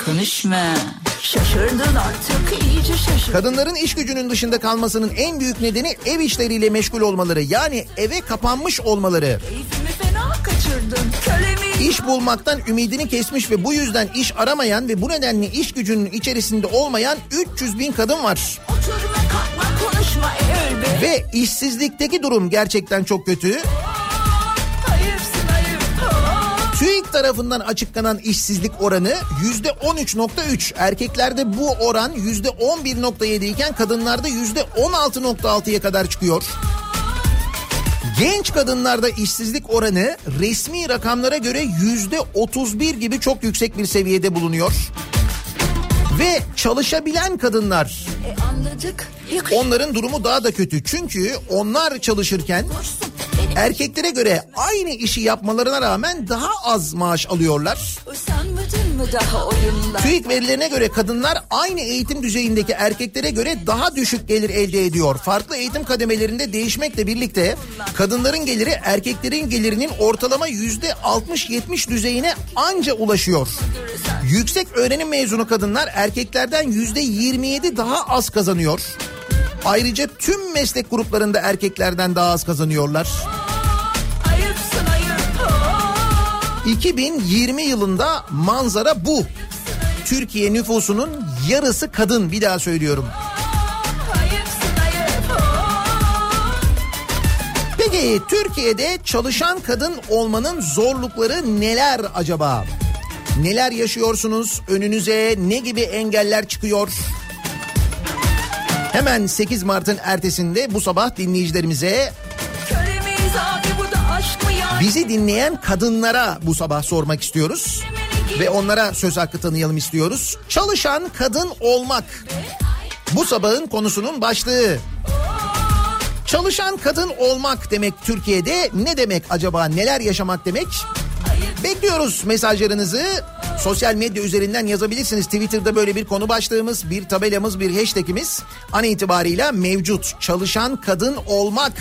Konuşma Şaşırdın artık iyice şaşırdın Kadınların iş gücünün dışında kalmasının en büyük nedeni ev işleriyle meşgul olmaları. Yani eve kapanmış olmaları. Keyfimi fena kaçırdın Kölemi İş bulmaktan ümidini kesmiş ve bu yüzden iş aramayan ve bu nedenle iş gücünün içerisinde olmayan 300 bin kadın var. Oturma kalkma konuşma elbe Ve işsizlikteki durum gerçekten çok kötü. TÜİK tarafından açıklanan işsizlik oranı yüzde 13.3. Erkeklerde bu oran yüzde 11.7 iken kadınlarda yüzde 16.6'ya kadar çıkıyor. Genç kadınlarda işsizlik oranı resmi rakamlara göre yüzde 31 gibi çok yüksek bir seviyede bulunuyor. Ve çalışabilen kadınlar E anladık. Onların durumu daha da kötü. Çünkü onlar çalışırken erkeklere göre aynı işi yapmalarına rağmen daha az maaş alıyorlar. TÜİK verilerine göre kadınlar aynı eğitim düzeyindeki erkeklere göre daha düşük gelir elde ediyor. Farklı eğitim kademelerinde değişmekle birlikte kadınların geliri erkeklerin gelirinin ortalama yüzde 60-70 düzeyine anca ulaşıyor. Yüksek öğrenim mezunu kadınlar erkeklerden yüzde 27 daha az kazanıyor. Ayrıca tüm meslek gruplarında erkeklerden daha az kazanıyorlar. Ayıpsın ayıp. Oo. 2020 yılında manzara bu. Türkiye nüfusunun yarısı kadın bir daha söylüyorum. Peki Türkiye'de çalışan kadın olmanın zorlukları neler acaba? Neler yaşıyorsunuz? Önünüze ne gibi engeller çıkıyor? Hemen 8 Mart'ın ertesinde bu sabah dinleyicilerimize bizi dinleyen kadınlara bu sabah sormak istiyoruz. Ve onlara söz hakkı tanıyalım istiyoruz. Çalışan kadın olmak. Bu sabahın konusunun başlığı. Çalışan kadın olmak demek Türkiye'de ne demek acaba neler yaşamak demek? Bekliyoruz mesajlarınızı. Sosyal medya üzerinden yazabilirsiniz. Twitter'da böyle bir konu başlığımız, bir tabelamız, bir hashtagimiz an itibarıyla mevcut. Çalışan kadın olmak.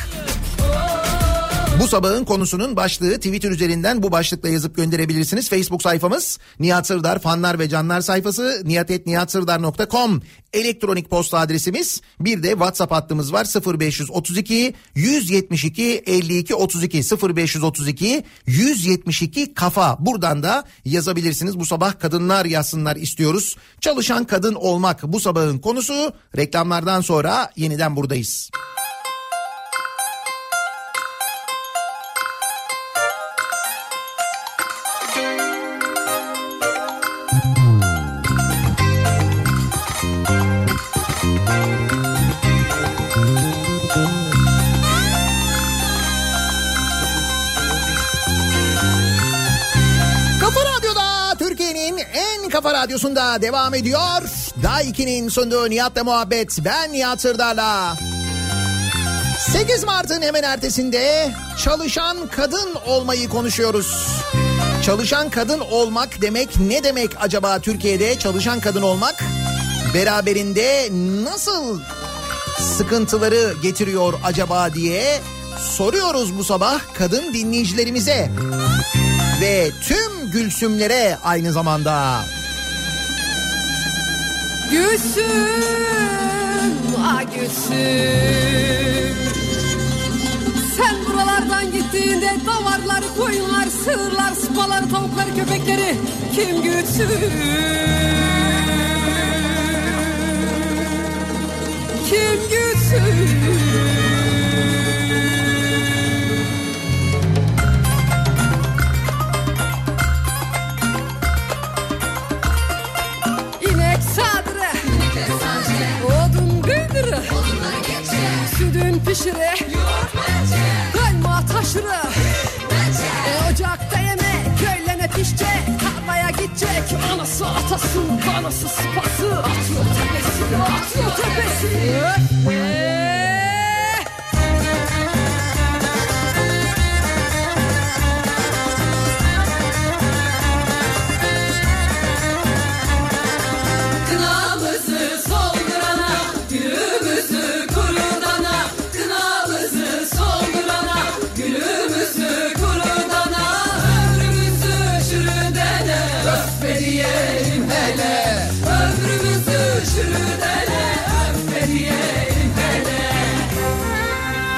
Bu sabahın konusunun başlığı Twitter üzerinden bu başlıkla yazıp gönderebilirsiniz. Facebook sayfamız Nihat Sırdar fanlar ve canlar sayfası nihatetnihatsırdar.com elektronik posta adresimiz. Bir de WhatsApp hattımız var 0532 172 52 32 0532 172 kafa. Buradan da yazabilirsiniz. Bu sabah kadınlar yazsınlar istiyoruz. Çalışan kadın olmak bu sabahın konusu. Reklamlardan sonra yeniden buradayız. Kafa radyosunda devam ediyor. Daha 2'nin sunduğu Nihat'la muhabbet. Ben Nihat Sırdar'la. 8 Mart'ın hemen ertesinde çalışan kadın olmayı konuşuyoruz. Çalışan kadın olmak demek ne demek acaba Türkiye'de çalışan kadın olmak? Beraberinde nasıl sıkıntıları getiriyor acaba diye soruyoruz bu sabah kadın dinleyicilerimize ve tüm Gülsümlere aynı zamanda. Gülsüm, ah Gülsüm Sen buralardan gittiğinde davarlar, koyunlar, sığırlar, sıpalar, tavuklar, köpekleri kim Gülsüm? Kim Gülsüm? Sütün pişiri Kayma taşırı e, Ocakta yemek Köylene pişecek. Tarlaya gidecek. Anası atası Danası sıpası. Atıyor tepesi Atıyor tepesi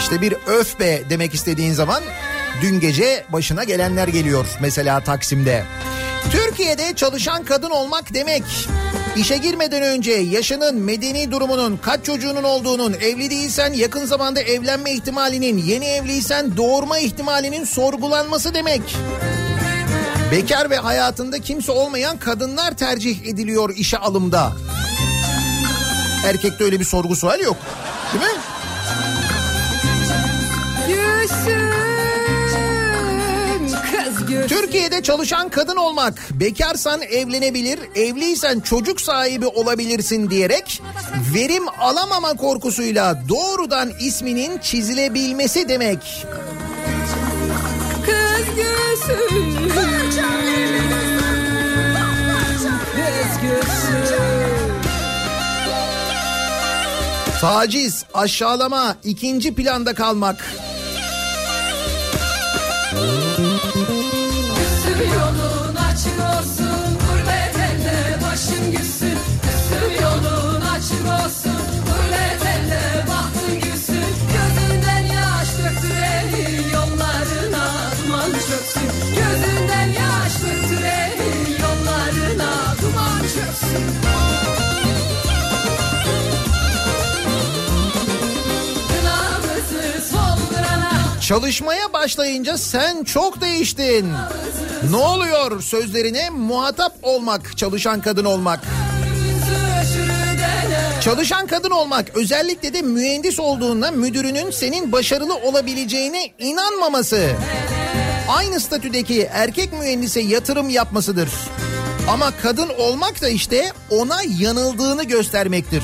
İşte bir öf be demek istediğin zaman dün gece başına gelenler geliyor mesela Taksim'de. Türkiye'de çalışan kadın olmak demek işe girmeden önce yaşının, medeni durumunun, kaç çocuğunun olduğunun, evli değilsen yakın zamanda evlenme ihtimalinin, yeni evliysen doğurma ihtimalinin sorgulanması demek. Bekar ve hayatında kimse olmayan kadınlar tercih ediliyor işe alımda. Erkekte öyle bir sorgu sual yok. Değil mi? Türkiye'de çalışan kadın olmak, bekarsan evlenebilir, evliysen çocuk sahibi olabilirsin diyerek verim alamama korkusuyla doğrudan isminin çizilebilmesi demek. Kız gülsün Kız gülsün Taciz, aşağılama, ikinci planda kalmak. Gülsün Üstüm yolun açık olsun Çalışmaya başlayınca sen çok değiştin. Ne oluyor sözlerine muhatap olmak, çalışan kadın olmak. Çalışan kadın olmak özellikle de mühendis olduğunda müdürünün senin başarılı olabileceğine inanmaması. Aynı statüdeki erkek mühendise yatırım yapmasıdır. Ama kadın olmak da işte ona yanıldığını göstermektir.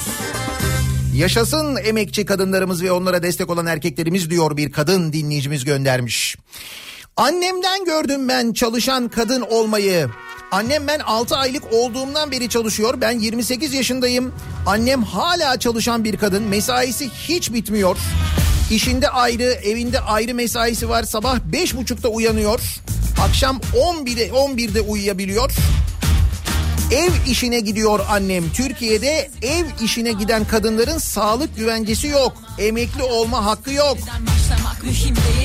Yaşasın emekçi kadınlarımız ve onlara destek olan erkeklerimiz diyor bir kadın dinleyicimiz göndermiş. Annemden gördüm ben çalışan kadın olmayı. Annem ben 6 aylık olduğumdan beri çalışıyor. Ben 28 yaşındayım. Annem hala çalışan bir kadın. Mesaisi hiç bitmiyor. İşinde ayrı, evinde ayrı mesaisi var. Sabah 5.30'da uyanıyor. Akşam 11'de 11'de uyuyabiliyor. Ev işine gidiyor annem. Türkiye'de ev işine giden kadınların sağlık güvencesi yok. Emekli olma hakkı yok.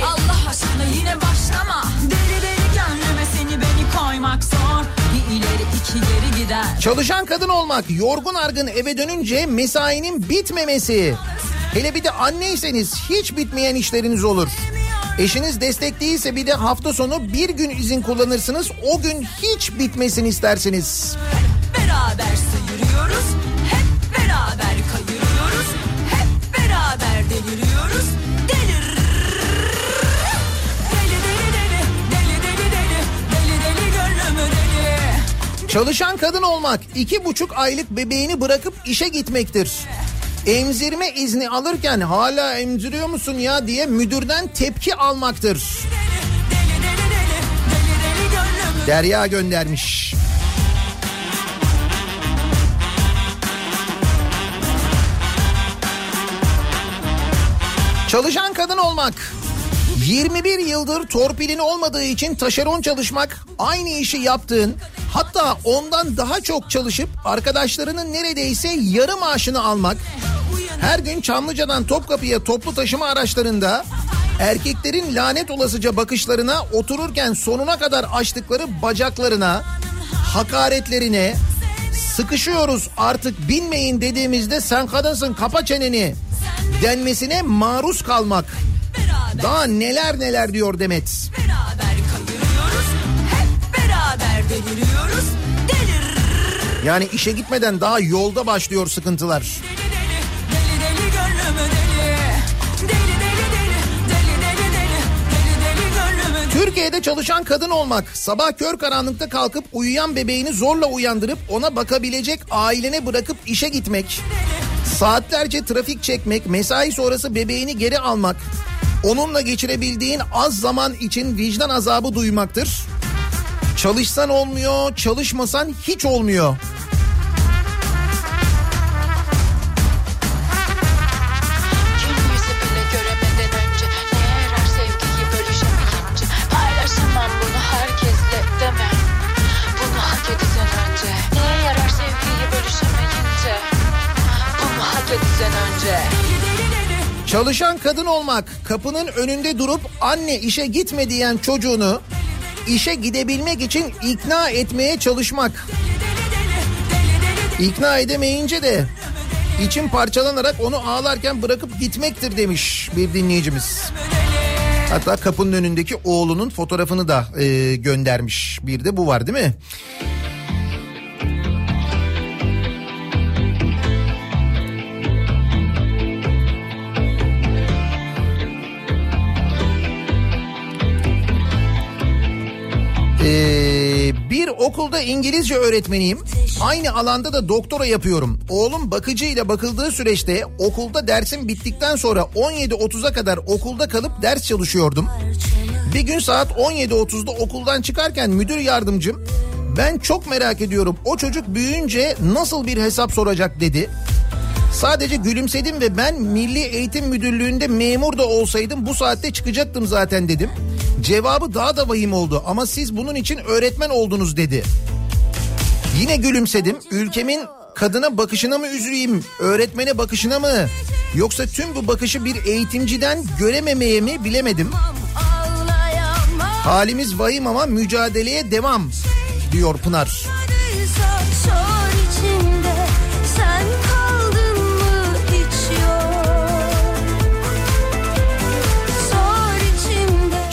Allah aşkına yine başlama Deli deli gönlüme seni beni koymak zor Bir ileri iki geri gider Çalışan kadın olmak, yorgun argın eve dönünce mesainin bitmemesi. Hele bir de anneyseniz hiç bitmeyen işleriniz olur. Eşiniz destek değilse bir de hafta sonu bir gün izin kullanırsınız. O gün hiç bitmesin istersiniz. Beraber sıyırıyoruz Hep beraber kayırıyoruz Hep beraber deliriyoruz Delir Deli deli deli Deli deli deli Deli deli gönlümü deli Çalışan kadın olmak iki buçuk aylık bebeğini bırakıp işe gitmektir. Emzirme izni alırken hala emziriyor musun ya diye müdürden tepki almaktır. Derya göndermiş. Çalışan kadın olmak. 21 yıldır torpilin olmadığı için taşeron çalışmak, aynı işi yaptığın, hatta ondan daha çok çalışıp arkadaşlarının neredeyse yarı maaşını almak, her gün Çamlıca'dan Topkapı'ya toplu taşıma araçlarında erkeklerin lanet olasıca bakışlarına otururken sonuna kadar açtıkları bacaklarına, hakaretlerine, sıkışıyoruz artık binmeyin dediğimizde sen kadınsın kapa çeneni denmesine maruz kalmak. Daha neler neler diyor Demet. Beraber kayırıyoruz Hep beraber deliriyoruz. Delir. Yani işe gitmeden daha yolda başlıyor sıkıntılar. Türkiye'de çalışan kadın olmak, sabah kör karanlıkta kalkıp uyuyan bebeğini zorla uyandırıp ona bakabilecek ailene bırakıp işe gitmek, saatlerce trafik çekmek, mesai sonrası bebeğini geri almak, onunla geçirebildiğin az zaman için vicdan azabı duymaktır. Çalışsan olmuyor, çalışmasan hiç olmuyor. Çalışan kadın olmak, kapının önünde durup anne işe gitme diyen çocuğunu işe gidebilmek için ikna etmeye çalışmak. İkna edemeyince de için parçalanarak onu ağlarken bırakıp gitmektir demiş bir dinleyicimiz. Hatta kapının önündeki oğlunun fotoğrafını da e, göndermiş. Bir de bu var değil mi? Ee, Bir okulda İngilizce öğretmeniyim. Aynı alanda da doktora yapıyorum. Oğlum bakıcıyla bakıldığı süreçte okulda dersim bittikten sonra 17.30'a kadar okulda kalıp ders çalışıyordum. Bir gün saat 17.30'da okuldan çıkarken müdür yardımcım ben çok merak ediyorum o çocuk büyüyünce nasıl bir hesap soracak dedi. Sadece gülümsedim ve ben Milli Eğitim Müdürlüğü'nde memur da olsaydım bu saatte çıkacaktım zaten dedim. Cevabı daha da vahim oldu ama siz bunun için öğretmen oldunuz dedi. Yine gülümsedim. Ülkemin kadına bakışına mı üzüleyim, öğretmene bakışına mı? Yoksa tüm bu bakışı bir eğitimciden görememeye mi bilemedim. Halimiz vahim ama mücadeleye devam diyor Pınar.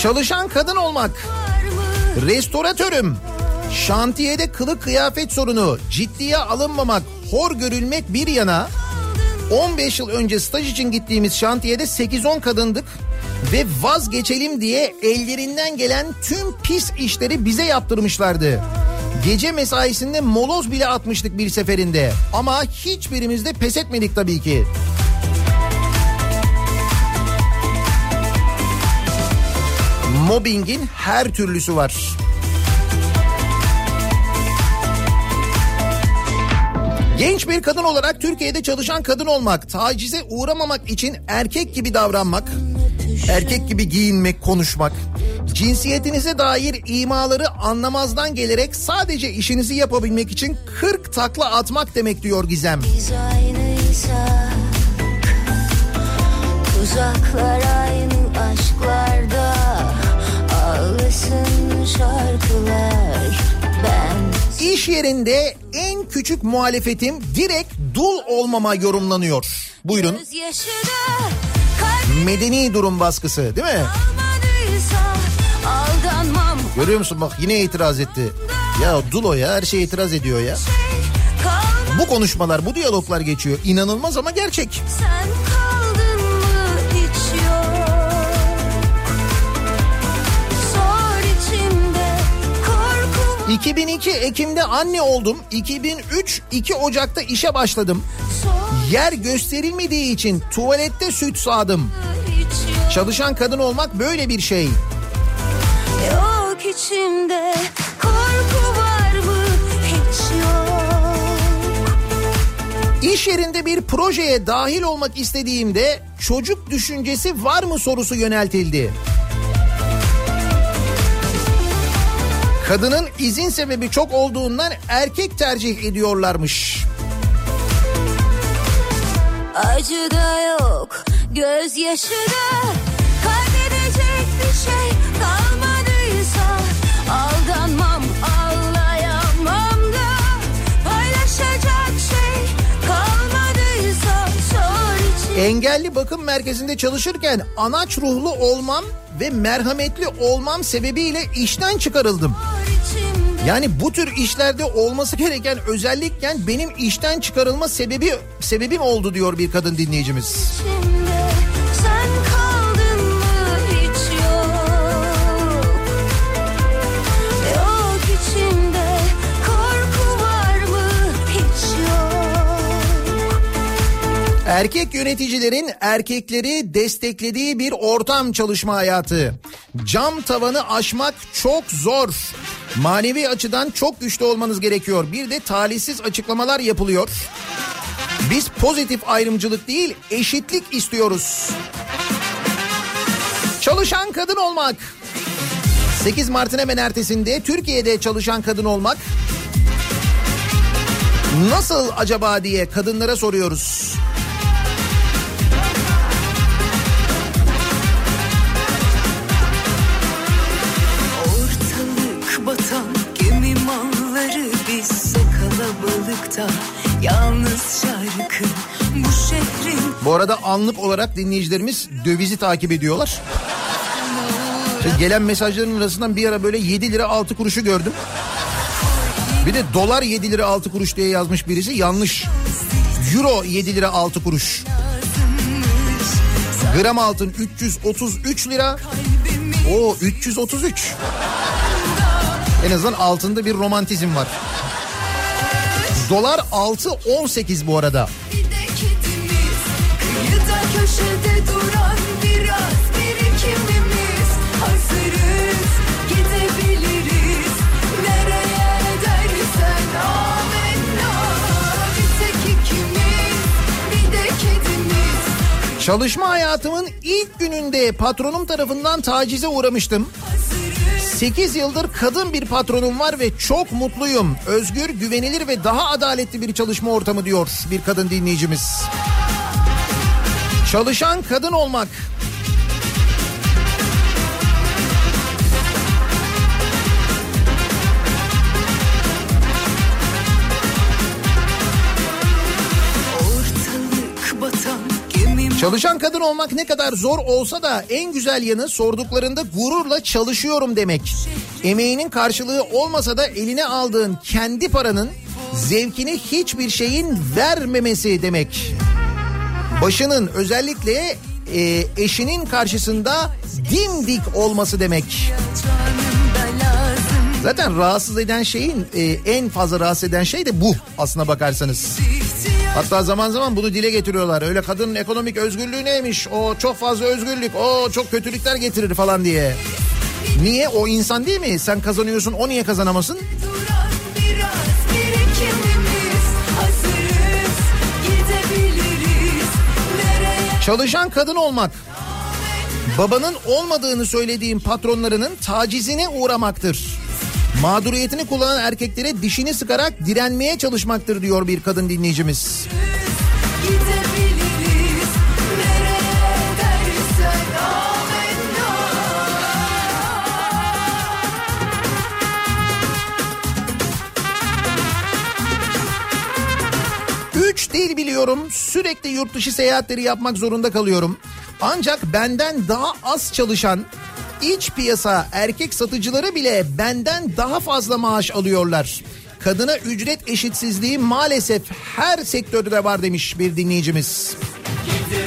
Çalışan kadın olmak. Restoratörüm. Şantiyede kılık kıyafet sorunu, ciddiye alınmamak, hor görülmek bir yana 15 yıl önce staj için gittiğimiz şantiyede 8-10 kadındık ve vazgeçelim diye ellerinden gelen tüm pis işleri bize yaptırmışlardı. Gece mesaisinde moloz bile atmıştık bir seferinde ama hiçbirimiz de pes etmedik tabii ki. Mobbingin her türlüsü var. Genç bir kadın olarak Türkiye'de çalışan kadın olmak, tacize uğramamak için erkek gibi davranmak, erkek gibi giyinmek, konuşmak, cinsiyetinize dair imaları anlamazdan gelerek sadece işinizi yapabilmek için 40 takla atmak demek diyor Gizem. Biz aynıysak Uzaklar aynı şarkılar Ben İş yerinde en küçük muhalefetim direkt dul olmama yorumlanıyor. Buyurun. Medeni durum baskısı değil mi? Görüyor musun bak yine itiraz etti. Ya dul o ya her şeye itiraz ediyor ya. kalma Bu konuşmalar bu diyaloglar geçiyor. İnanılmaz ama gerçek. Sen 2002 Ekim'de anne oldum. 2003 2 Ocak'ta işe başladım. Yer gösterilmediği için tuvalette süt sağdım. Çalışan kadın olmak böyle bir şey. Yok içimde korku var mı hiç yok İş yerinde bir projeye dahil olmak istediğimde çocuk düşüncesi var mı sorusu yöneltildi. Kadının izin sebebi çok olduğundan erkek tercih ediyorlarmış. Acı da yok gözyaşı da. Kaybedecek bir şey kalmadıysa Aldanmam ağlayamam da. Paylaşacak şey kalmadıysa Sor için. Engelli bakım merkezinde çalışırken anaç ruhlu olmam ve merhametli olmam sebebiyle işten çıkarıldım. Yani bu tür işlerde olması gereken özellikken benim işten çıkarılma sebebi sebebim oldu diyor bir kadın dinleyicimiz. içimde Erkek yöneticilerin erkekleri desteklediği bir ortam çalışma hayatı. Cam tavanı aşmak çok zor. Manevi açıdan çok güçlü olmanız gerekiyor. Bir de talihsiz açıklamalar yapılıyor. Biz pozitif ayrımcılık değil eşitlik istiyoruz. Çalışan kadın olmak. 8 Mart'ın hemen ertesinde Türkiye'de çalışan kadın olmak nasıl acaba diye kadınlara soruyoruz. Bu arada anlık olarak dinleyicilerimiz dövizi takip ediyorlar. İşte gelen mesajların arasından bir ara böyle 7 lira 6 kuruşu gördüm. Bir de dolar 7 lira 6 kuruş diye yazmış birisi yanlış. Euro 7 lira 6 kuruş. Gram altın 333 lira. O 333. En azından altında bir romantizm var. Dolar 6.18 bu arada. Köşede duran biraz birikimimiz Hazırız gidebiliriz Nereye dersen amenna Bir tek ikimiz bir de kedimiz Çalışma hayatımın ilk gününde patronum tarafından tacize uğramıştım. 8 yıldır kadın bir patronum var ve çok mutluyum. Özgür, güvenilir ve daha adaletli bir çalışma ortamı diyor bir kadın dinleyicimiz. Çalışan kadın olmak. Çalışan kadın olmak ne kadar zor olsa da en güzel yanı sorduklarında gururla çalışıyorum demek. Emeğinin karşılığı olmasa da eline aldığın kendi paranın zevkini hiçbir şeyin vermemesi demek. Başının özellikle e, eşinin karşısında dimdik olması demek. Zaten rahatsız eden şeyin e, en fazla rahatsız eden şey de bu aslına bakarsanız. Hatta zaman zaman bunu dile getiriyorlar. Öyle kadının ekonomik özgürlüğü neymiş? O çok fazla özgürlük. O çok kötülükler getirir falan diye. Niye? O insan değil mi? Sen kazanıyorsun o niye kazanamasın? Çalışan kadın olmak. Babanın olmadığını söylediğim patronlarının tacizine uğramaktır. Mağduriyetini kullanan erkeklere dişini sıkarak direnmeye çalışmaktır diyor bir kadın dinleyicimiz. gidebiliriz Üç dil biliyorum. Sürekli yurt dışı seyahatleri yapmak zorunda kalıyorum. Ancak benden daha az çalışan iç piyasa erkek satıcıları bile benden daha fazla maaş alıyorlar. Kadına ücret eşitsizliği maalesef her sektörde var demiş bir dinleyicimiz. Bir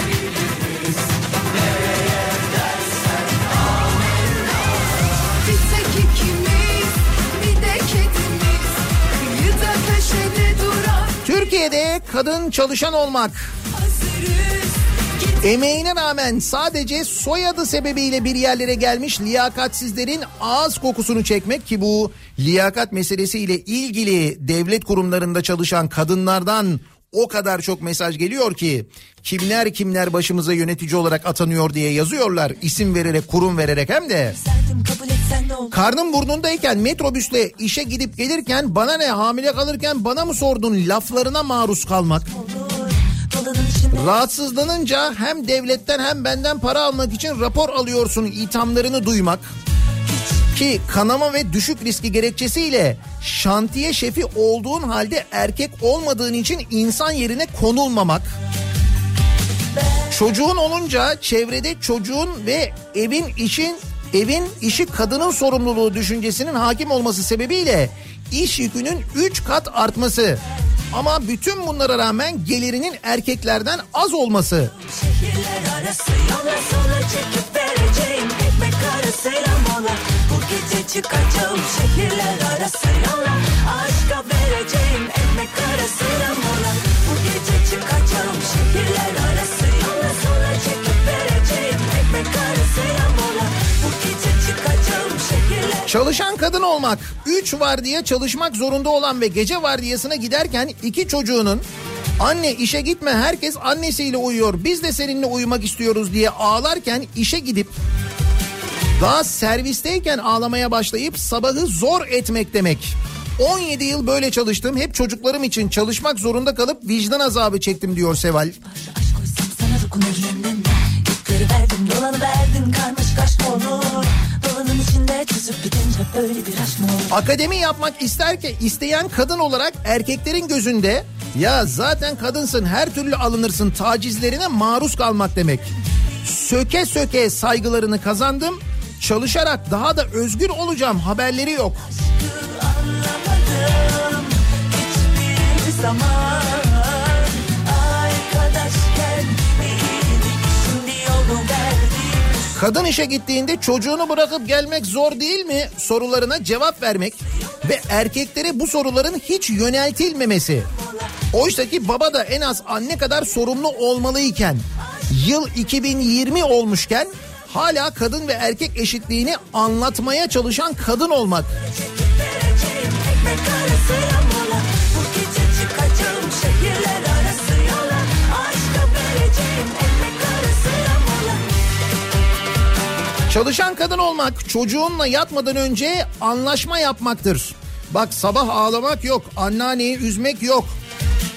Türkiye'de kadın çalışan olmak. Emeğine rağmen sadece soyadı sebebiyle bir yerlere gelmiş liyakatsizlerin ağız kokusunu çekmek ki bu liyakat meselesiyle ilgili devlet kurumlarında çalışan kadınlardan o kadar çok mesaj geliyor ki kimler kimler başımıza yönetici olarak atanıyor diye yazıyorlar. İsim vererek kurum vererek hem de. Karnım burnundayken metrobüsle işe gidip gelirken bana ne hamile kalırken bana mı sordun laflarına maruz kalmak? Rahatsızlanınca hem devletten hem benden para almak için rapor alıyorsun ithamlarını duymak. Ki kanama ve düşük riski gerekçesiyle şantiye şefi olduğun halde erkek olmadığın için insan yerine konulmamak. Çocuğun olunca çevrede çocuğun ve evin işin evin işi kadının sorumluluğu düşüncesinin hakim olması sebebiyle iş yükünün 3 kat artması. Ama bütün bunlara rağmen gelirinin erkeklerden az olması. Şehirler arası yola sola çekip vereceğim Ekmek arasıyla mola gece çıkacağım. Şehirler arası yola. Aşka vereceğim ekmek arasıyla mola. Bu gece çıkacağım. Şehirler arası yola. Sola çekip vereceğim Ekmek arasıyla mola. Bu gece çıkacağım. Şehirler Çalışan kadın olmak, 3 vardiya çalışmak zorunda olan ve gece vardiyasına giderken iki çocuğunun anne işe gitme herkes annesiyle uyuyor biz de seninle uyumak istiyoruz diye ağlarken işe gidip daha servisteyken ağlamaya başlayıp sabahı zor etmek demek. 17 yıl böyle çalıştım. Hep çocuklarım için çalışmak zorunda kalıp vicdan azabı çektim diyor Seval. Akademi yapmak isterken isteyen kadın olarak erkeklerin gözünde ya zaten kadınsın her türlü alınırsın tacizlerine maruz kalmak demek. Söke söke saygılarını kazandım. Çalışarak daha da özgür olacağım haberleri yok. Kadın işe gittiğinde çocuğunu bırakıp gelmek zor değil mi sorularına cevap vermek ve erkeklere bu soruların hiç yöneltilmemesi. Oysa ki baba da en az anne kadar sorumlu olmalıyken yıl 2020 olmuşken hala kadın ve erkek eşitliğini anlatmaya çalışan kadın olmak. Çalışan kadın olmak çocuğunla yatmadan önce anlaşma yapmaktır. Bak sabah ağlamak yok, anneanneyi üzmek yok.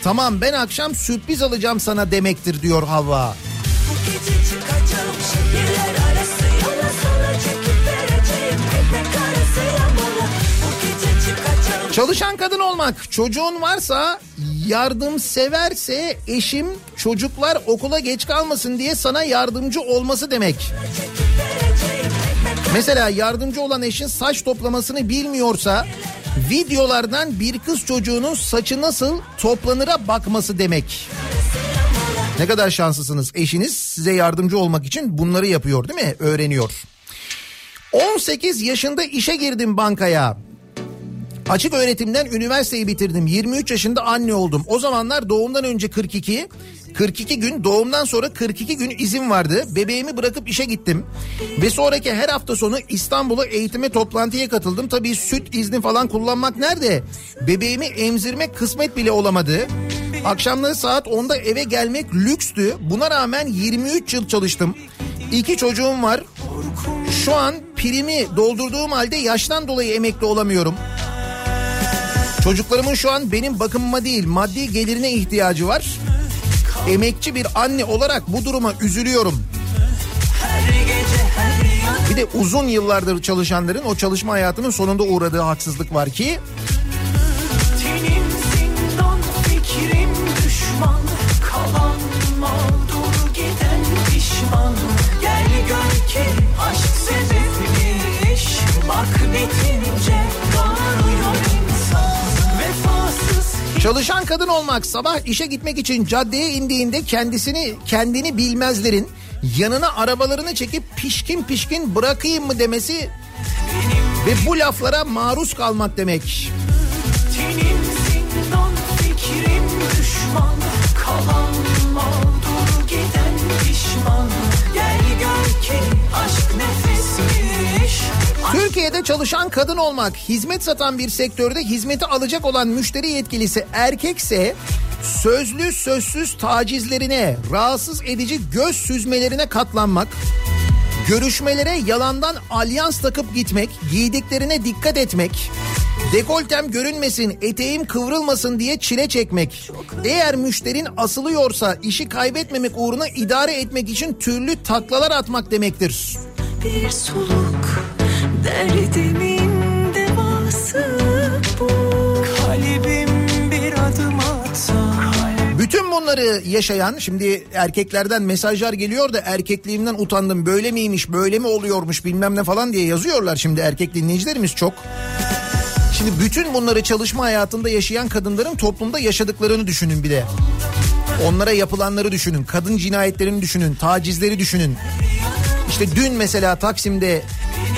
Tamam ben akşam sürpriz alacağım sana demektir diyor Havva. Çalışan kadın olmak çocuğun varsa yardımseverse eşim çocuklar okula geç kalmasın diye sana yardımcı olması demek. Mesela yardımcı olan eşin saç toplamasını bilmiyorsa videolardan bir kız çocuğunun saçı nasıl toplanıra bakması demek. Ne kadar şanslısınız. Eşiniz size yardımcı olmak için bunları yapıyor değil mi? Öğreniyor. 18 yaşında işe girdim bankaya. Açık öğretimden üniversiteyi bitirdim. 23 yaşında anne oldum. O zamanlar doğumdan önce 42, 42 gün doğumdan sonra 42 gün izin vardı. Bebeğimi bırakıp işe gittim. Ve sonraki her hafta sonu İstanbul'a eğitime toplantıya katıldım. Tabii süt izni falan kullanmak nerede? Bebeğimi emzirmek kısmet bile olamadı. Akşamları saat 10'da eve gelmek lükstü. Buna rağmen 23 yıl çalıştım. İki çocuğum var. Şu an primi doldurduğum halde yaştan dolayı emekli olamıyorum. Çocuklarımın şu an benim bakımıma değil maddi gelirine ihtiyacı var. Emekçi bir anne olarak bu duruma üzülüyorum. Bir de uzun yıllardır çalışanların o çalışma hayatının sonunda uğradığı haksızlık var ki düşman Kalan mağdur giden pişman Gel gör ki aşk sebepmiş Bak bitince insan Vefasız Çalışan kadın olmak sabah işe gitmek için caddeye indiğinde kendisini kendini bilmezlerin yanına arabalarını çekip pişkin pişkin bırakayım mı demesi ve bu laflara maruz kalmak demek. Tenim zindan fikrim düşman Kalan mağdur giden pişman. Gel gör ki aşk nefesmiş. Türkiye'de çalışan kadın olmak, hizmet satan bir sektörde hizmeti alacak olan müşteri yetkilisi erkekse sözlü sözsüz tacizlerine, rahatsız edici göz süzmelerine katlanmak, görüşmelere yalandan alyans takıp gitmek, giydiklerine dikkat etmek, dekoltem görünmesin, eteğim kıvrılmasın diye çile çekmek, eğer müşterin asılıyorsa işi kaybetmemek uğruna idare etmek için türlü taklalar atmak demektir. Bir soluk derdimin devası bunları yaşayan şimdi erkeklerden mesajlar geliyor da erkekliğimden utandım böyle miymiş böyle mi oluyormuş bilmem ne falan diye yazıyorlar şimdi erkek dinleyicilerimiz çok. Şimdi bütün bunları çalışma hayatında yaşayan kadınların toplumda yaşadıklarını düşünün bir de. Onlara yapılanları düşünün, kadın cinayetlerini düşünün, tacizleri düşünün. İşte dün mesela Taksim'de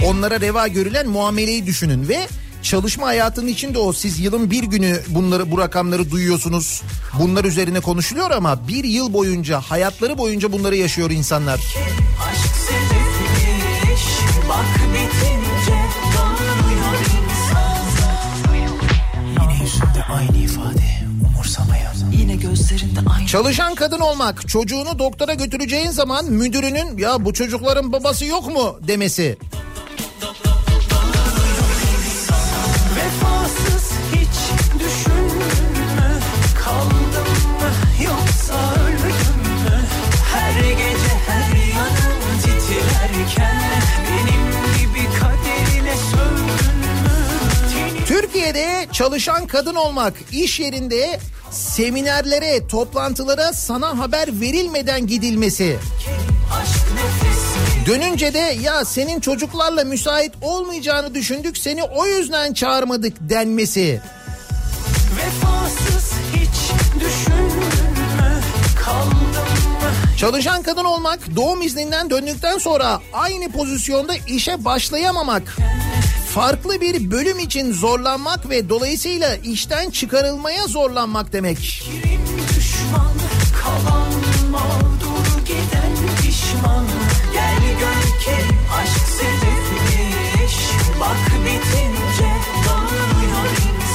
onlara reva görülen muameleyi düşünün ve çalışma hayatının içinde o siz yılın bir günü bunları bu rakamları duyuyorsunuz. Bunlar üzerine konuşuluyor ama bir yıl boyunca hayatları boyunca bunları yaşıyor insanlar. Aşk sebepmiş Bak bitince doğruyor insan Yine yüzünde aynı ifade umursamayan Yine gözlerinde aynı Çalışan kadın olmak, çocuğunu doktora götüreceğin zaman müdürünün ya bu çocukların babası yok mu demesi. Türkiye'de çalışan kadın olmak, iş yerinde seminerlere, toplantılara sana haber verilmeden gidilmesi. Dönünce de ya senin çocuklarla müsait olmayacağını düşündük seni o yüzden çağırmadık denmesi. Çalışan kadın olmak, doğum izninden döndükten sonra aynı pozisyonda işe başlayamamak, farklı bir bölüm için zorlanmak ve dolayısıyla işten çıkarılmaya zorlanmak demek. Bak bitince insan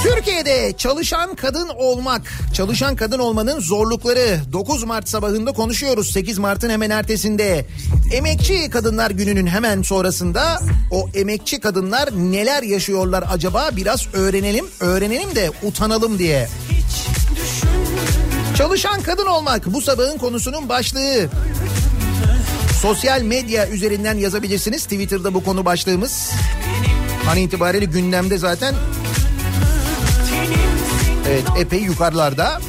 Türkiye'de çalışan kadın olmak, çalışan kadın olmanın zorlukları 9 Mart sabahında konuşuyoruz. 8 Mart'ın hemen ertesinde. Emekçi Kadınlar Günü'nün hemen sonrasında o emekçi kadınlar neler yaşıyorlar acaba biraz öğrenelim. Öğrenelim de utanalım diye. Çalışan kadın olmak bu sabahın konusunun başlığı. Sosyal medya üzerinden yazabilirsiniz. Twitter'da bu konu başlığımız. An itibariyle gündemde zaten Evet epey yukarılarda.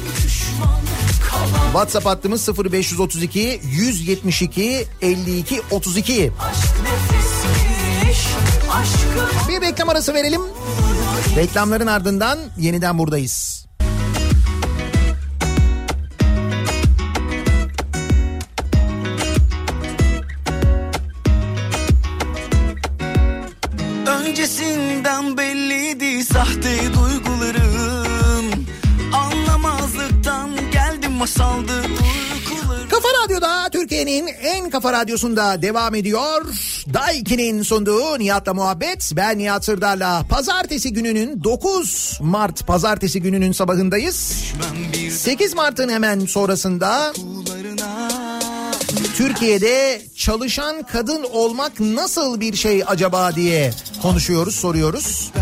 WhatsApp hattımız 0532 172 52 32. Nefesmiş aşkı Bir reklam arası verelim. Reklamların ardından yeniden buradayız. Öncesinden belliydi sahte duygularım masaldı Kafa Radyo'da Türkiye'nin en kafa radyosunda devam ediyor. Daiki'nin sunduğu Nihat'la muhabbet. Ben Nihat Sırdar'la pazartesi gününün 9 Mart pazartesi gününün sabahındayız. 8 Mart'ın hemen sonrasında Türkiye'de çalışan kadın olmak nasıl bir şey acaba diye konuşuyoruz, soruyoruz.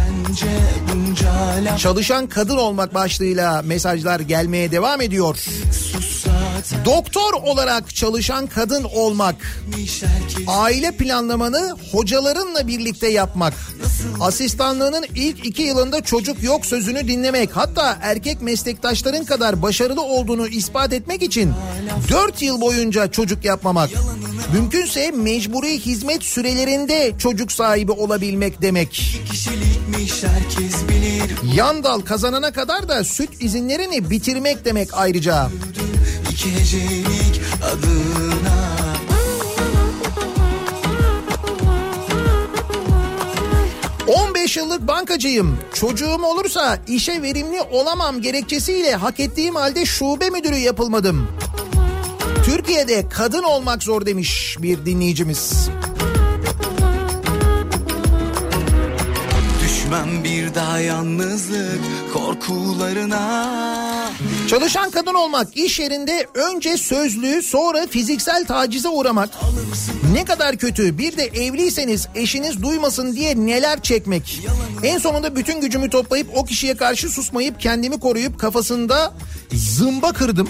Çalışan kadın olmak başlığıyla mesajlar gelmeye devam ediyor. sus Doktor olarak çalışan kadın olmak, aile planlamanı hocalarınla birlikte yapmak, asistanlığının ilk iki yılında çocuk yok sözünü dinlemek, hatta erkek meslektaşların kadar başarılı olduğunu ispat etmek için dört yıl boyunca çocuk yapmamak, mümkünse mecburi hizmet sürelerinde çocuk sahibi olabilmek demek. kişilikmiş herkes bilir Yan dal kazanana kadar da süt izinlerini bitirmek demek ayrıca. İki hecelik adına 15 yıllık bankacıyım. Çocuğum olursa işe verimli olamam gerekçesiyle hak ettiğim halde şube müdürü yapılmadım. Türkiye'de kadın olmak zor demiş bir dinleyicimiz. Düşmem bir daha yalnızlık korkularına Çalışan kadın olmak iş yerinde önce sözlü sonra fiziksel tacize uğramak. Ne kadar kötü bir de evliyseniz eşiniz duymasın diye neler çekmek. En sonunda bütün gücümü toplayıp o kişiye karşı susmayıp kendimi koruyup kafasında zımba kırdım.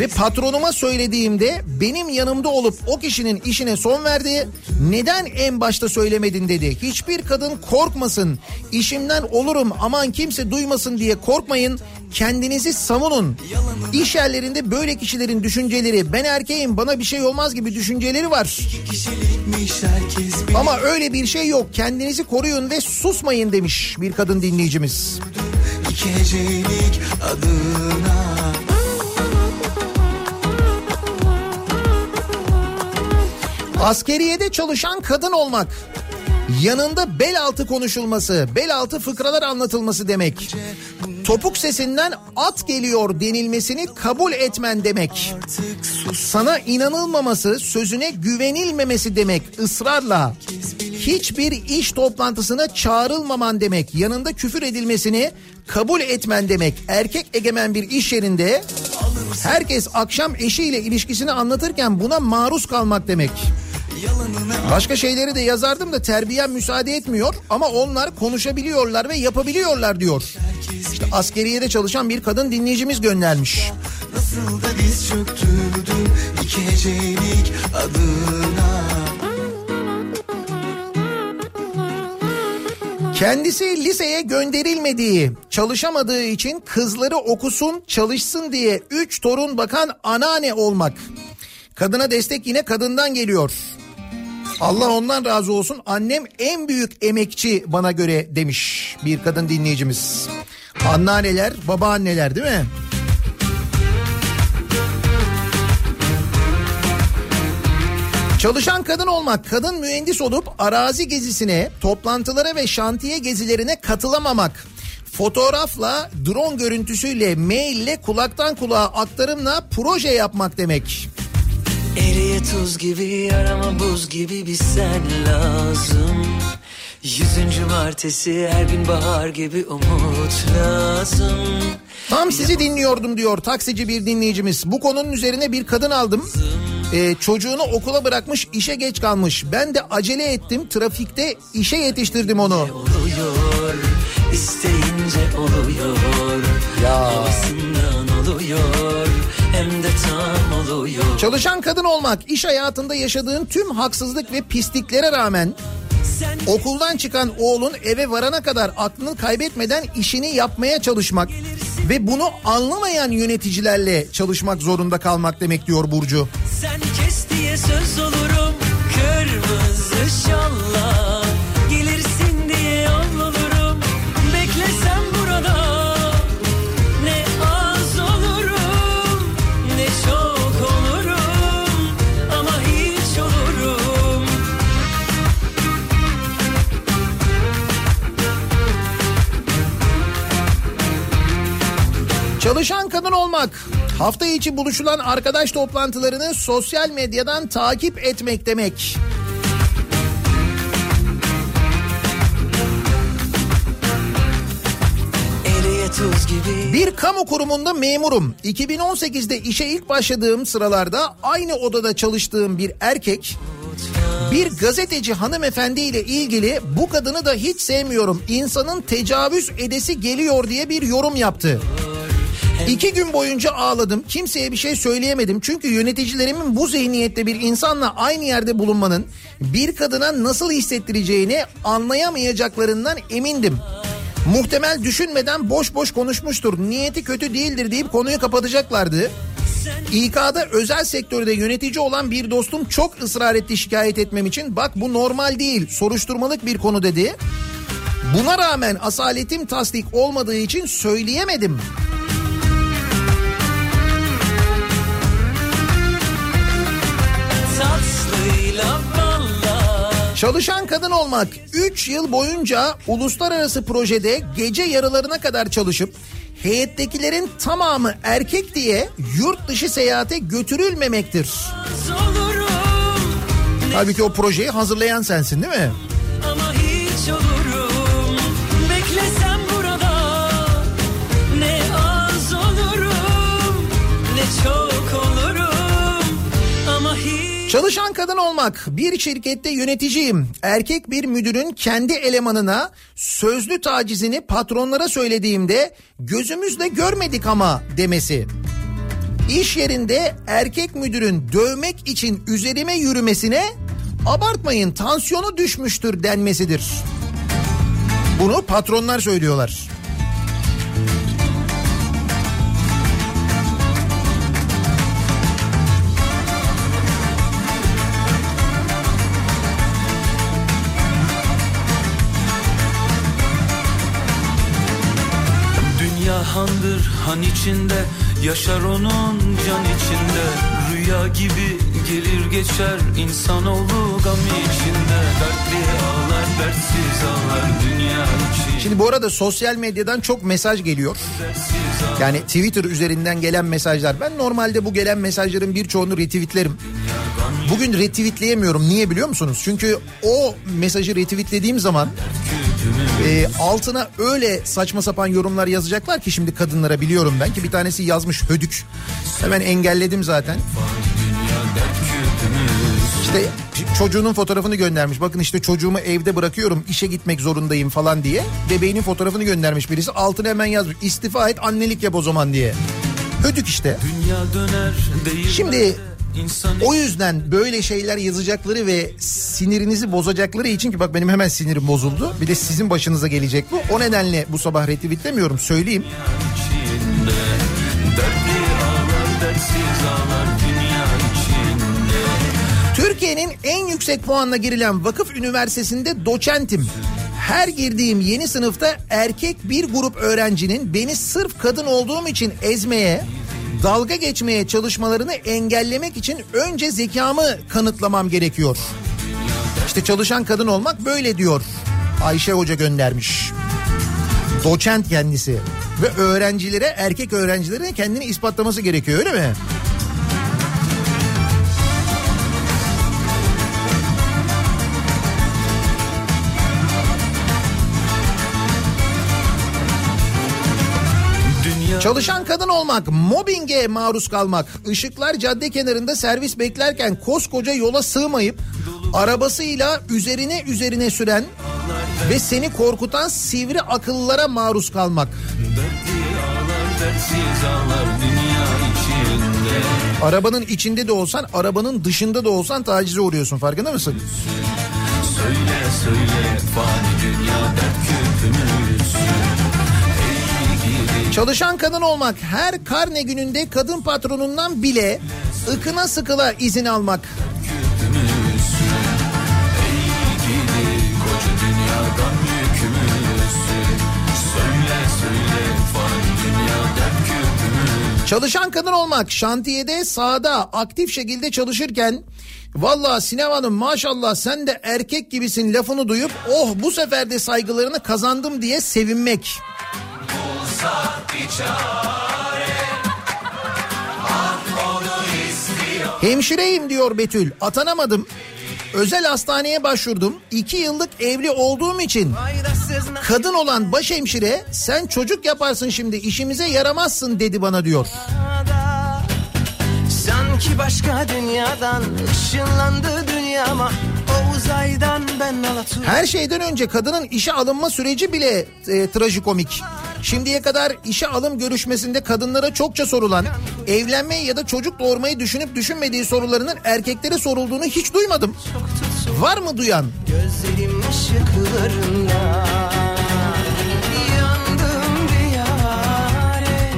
Ve patronuma söylediğimde benim yanımda olup o kişinin işine son verdi. Neden en başta söylemedin dedi. Hiçbir kadın korkmasın. İşimden olurum aman kimse duymasın diye korkmayın. Kendinizi savunun. İş yerlerinde böyle kişilerin düşünceleri ben erkeğim bana bir şey olmaz gibi düşünceleri var. Ama öyle bir şey yok. Kendinizi koruyun ve susmayın demiş bir kadın dinleyicimiz. İki hecelik adına Askeriyede çalışan kadın olmak. Yanında bel altı konuşulması, bel altı fıkralar anlatılması demek. Topuk sesinden at geliyor denilmesini kabul etmen demek. Sana inanılmaması, sözüne güvenilmemesi demek ısrarla. Hiçbir iş toplantısına çağrılmaman demek. Yanında küfür edilmesini kabul etmen demek. Erkek egemen bir iş yerinde herkes akşam eşiyle ilişkisini anlatırken buna maruz kalmak demek. Başka şeyleri de yazardım da terbiyem müsaade etmiyor ama onlar konuşabiliyorlar ve yapabiliyorlar diyor. İşte askeriyede çalışan bir kadın dinleyicimiz göndermiş. Nasıl da diz çöktürdüm iki hecelik adına Kendisi liseye gönderilmediği, çalışamadığı için kızları okusun, çalışsın diye üç torun bakan anneanne olmak. Kadına destek yine kadından geliyor. Allah ondan razı olsun. Annem en büyük emekçi bana göre demiş bir kadın dinleyicimiz. Anneanneler, babaanneler değil mi? Çalışan kadın olmak, kadın mühendis olup arazi gezisine, toplantılara ve şantiye gezilerine katılamamak. Fotoğrafla, drone görüntüsüyle, maille, kulaktan kulağa aktarımla proje yapmak demek. Eriye tuz gibi arama buz gibi bir sen lazım Yüzüncü martesi her gün bahar gibi umut lazım Tam sizi dinliyordum diyor taksici bir dinleyicimiz. Bu konunun üzerine bir kadın aldım. Ee, çocuğunu okula bırakmış işe geç kalmış. Ben de acele ettim trafikte işe yetiştirdim onu. Oluyor isteyince oluyor Ya. Havasından oluyor hem de tam oluyor. Çalışan kadın olmak, iş hayatında yaşadığın tüm haksızlık ve pisliklere rağmen okuldan çıkan oğlun eve varana kadar aklını kaybetmeden işini yapmaya çalışmak ve bunu anlamayan yöneticilerle çalışmak zorunda kalmak demek diyor Burcu. Sen kes diye söz olurum. Kırmızı şalla Çalışan kadın olmak, hafta içi buluşulan arkadaş toplantılarını sosyal medyadan takip etmek demek. Bir kamu kurumunda memurum. 2018'de işe ilk başladığım sıralarda aynı odada çalıştığım bir erkek bir gazeteci hanımefendi ile ilgili bu kadını da hiç sevmiyorum. İnsanın tecavüz edesi geliyor diye bir yorum yaptı. İki gün boyunca ağladım. Kimseye bir şey söyleyemedim. Çünkü yöneticilerimin bu zihniyette bir insanla aynı yerde bulunmanın bir kadına nasıl hissettireceğini anlayamayacaklarından emindim. Muhtemel düşünmeden boş boş konuşmuştur. Niyeti kötü değildir deyip konuyu kapatacaklardı. İK'da özel sektörde yönetici olan bir dostum çok ısrar etti şikayet etmem için. Bak bu normal değil, soruşturmalık bir konu dedi. Buna rağmen asaletim tasdik olmadığı için söyleyemedim. Çalışan kadın olmak 3 yıl boyunca uluslararası projede gece yarılarına kadar çalışıp heyettekilerin tamamı erkek diye yurt dışı seyahate götürülmemektir. Halbuki o projeyi hazırlayan sensin değil mi? ama hiç olurum Çalışan kadın olmak bir şirkette yöneticiyim. Erkek bir müdürün kendi elemanına sözlü tacizini patronlara söylediğimde gözümüzle görmedik ama demesi. İş yerinde erkek müdürün dövmek için üzerime yürümesine abartmayın tansiyonu düşmüştür denmesidir. Bunu patronlar söylüyorlar. Han içinde Yaşar onun can içinde. Rüya gibi gelir geçer insanoğlu gam içinde. Dertli ağlar Şimdi bu arada sosyal medyadan çok mesaj geliyor. Yani Twitter üzerinden gelen mesajlar. Ben normalde bu gelen mesajların birçoğunu retweetlerim. Bugün retweetleyemiyorum. Niye biliyor musunuz? Çünkü o mesajı retweetlediğim zaman e, altına öyle saçma sapan yorumlar yazacaklar ki şimdi kadınlara biliyorum ben ki bir tanesi yazmış hödük. Hemen engelledim zaten. İşte çocuğunun fotoğrafını göndermiş. Bakın işte çocuğumu evde bırakıyorum işe gitmek zorundayım falan diye. Bebeğinin fotoğrafını göndermiş birisi. Altına hemen yazmış istifa et annelik yap o zaman diye. Hödük işte. Şimdi o yüzden böyle şeyler yazacakları ve sinirinizi bozacakları için ki bak benim hemen sinirim bozuldu. Bir de sizin başınıza gelecek bu. O nedenle bu sabah retweetlemiyorum söyleyeyim. Dertli ağlar dertsiz ağlar dünya Türkiye'nin en yüksek puanla girilen vakıf üniversitesinde doçentim. Her girdiğim yeni sınıfta erkek bir grup öğrencinin beni sırf kadın olduğum için ezmeye, dalga geçmeye çalışmalarını engellemek için önce zekamı kanıtlamam gerekiyor. İşte çalışan kadın olmak böyle diyor. Ayşe Hoca göndermiş. Doçent kendisi. Ve öğrencilere, erkek öğrencilere kendini ispatlaması gerekiyor öyle mi? Çalışan kadın olmak, mobbinge maruz kalmak, ışıklar cadde kenarında servis beklerken koskoca yola sığmayıp arabasıyla üzerine üzerine süren ve seni korkutan sivri akıllara maruz kalmak. Arabanın içinde de olsan, arabanın dışında da olsan tacize uğruyorsun farkında mısın? Söyle söyle fani dünya dert Çalışan kadın olmak, her karne gününde kadın patronundan bile ıkına sıkıla izin almak. Çalışan kadın olmak, şantiyede sahada aktif şekilde çalışırken Valla Sinem Hanım maşallah sen de erkek gibisin lafını duyup oh bu sefer de saygılarını kazandım diye sevinmek. Hemşireyim diyor Betül. Atanamadım. Özel hastaneye başvurdum. İki yıllık evli olduğum için kadın olan başhemşire sen çocuk yaparsın şimdi işimize yaramazsın dedi bana diyor. Sanki başka dünyadan ışınlandı dünyama uzaydan ben Alaturka Her şeyden önce kadının işe alınma süreci bile e, trajikomik. Şimdiye kadar işe alım görüşmesinde kadınlara çokça sorulan, evlenmeyi ya da çocuk doğurmayı düşünüp düşünmediği sorularının erkeklere sorulduğunu hiç duymadım. Var mı duyan? Gözlerim ışıklarında Yandım diyare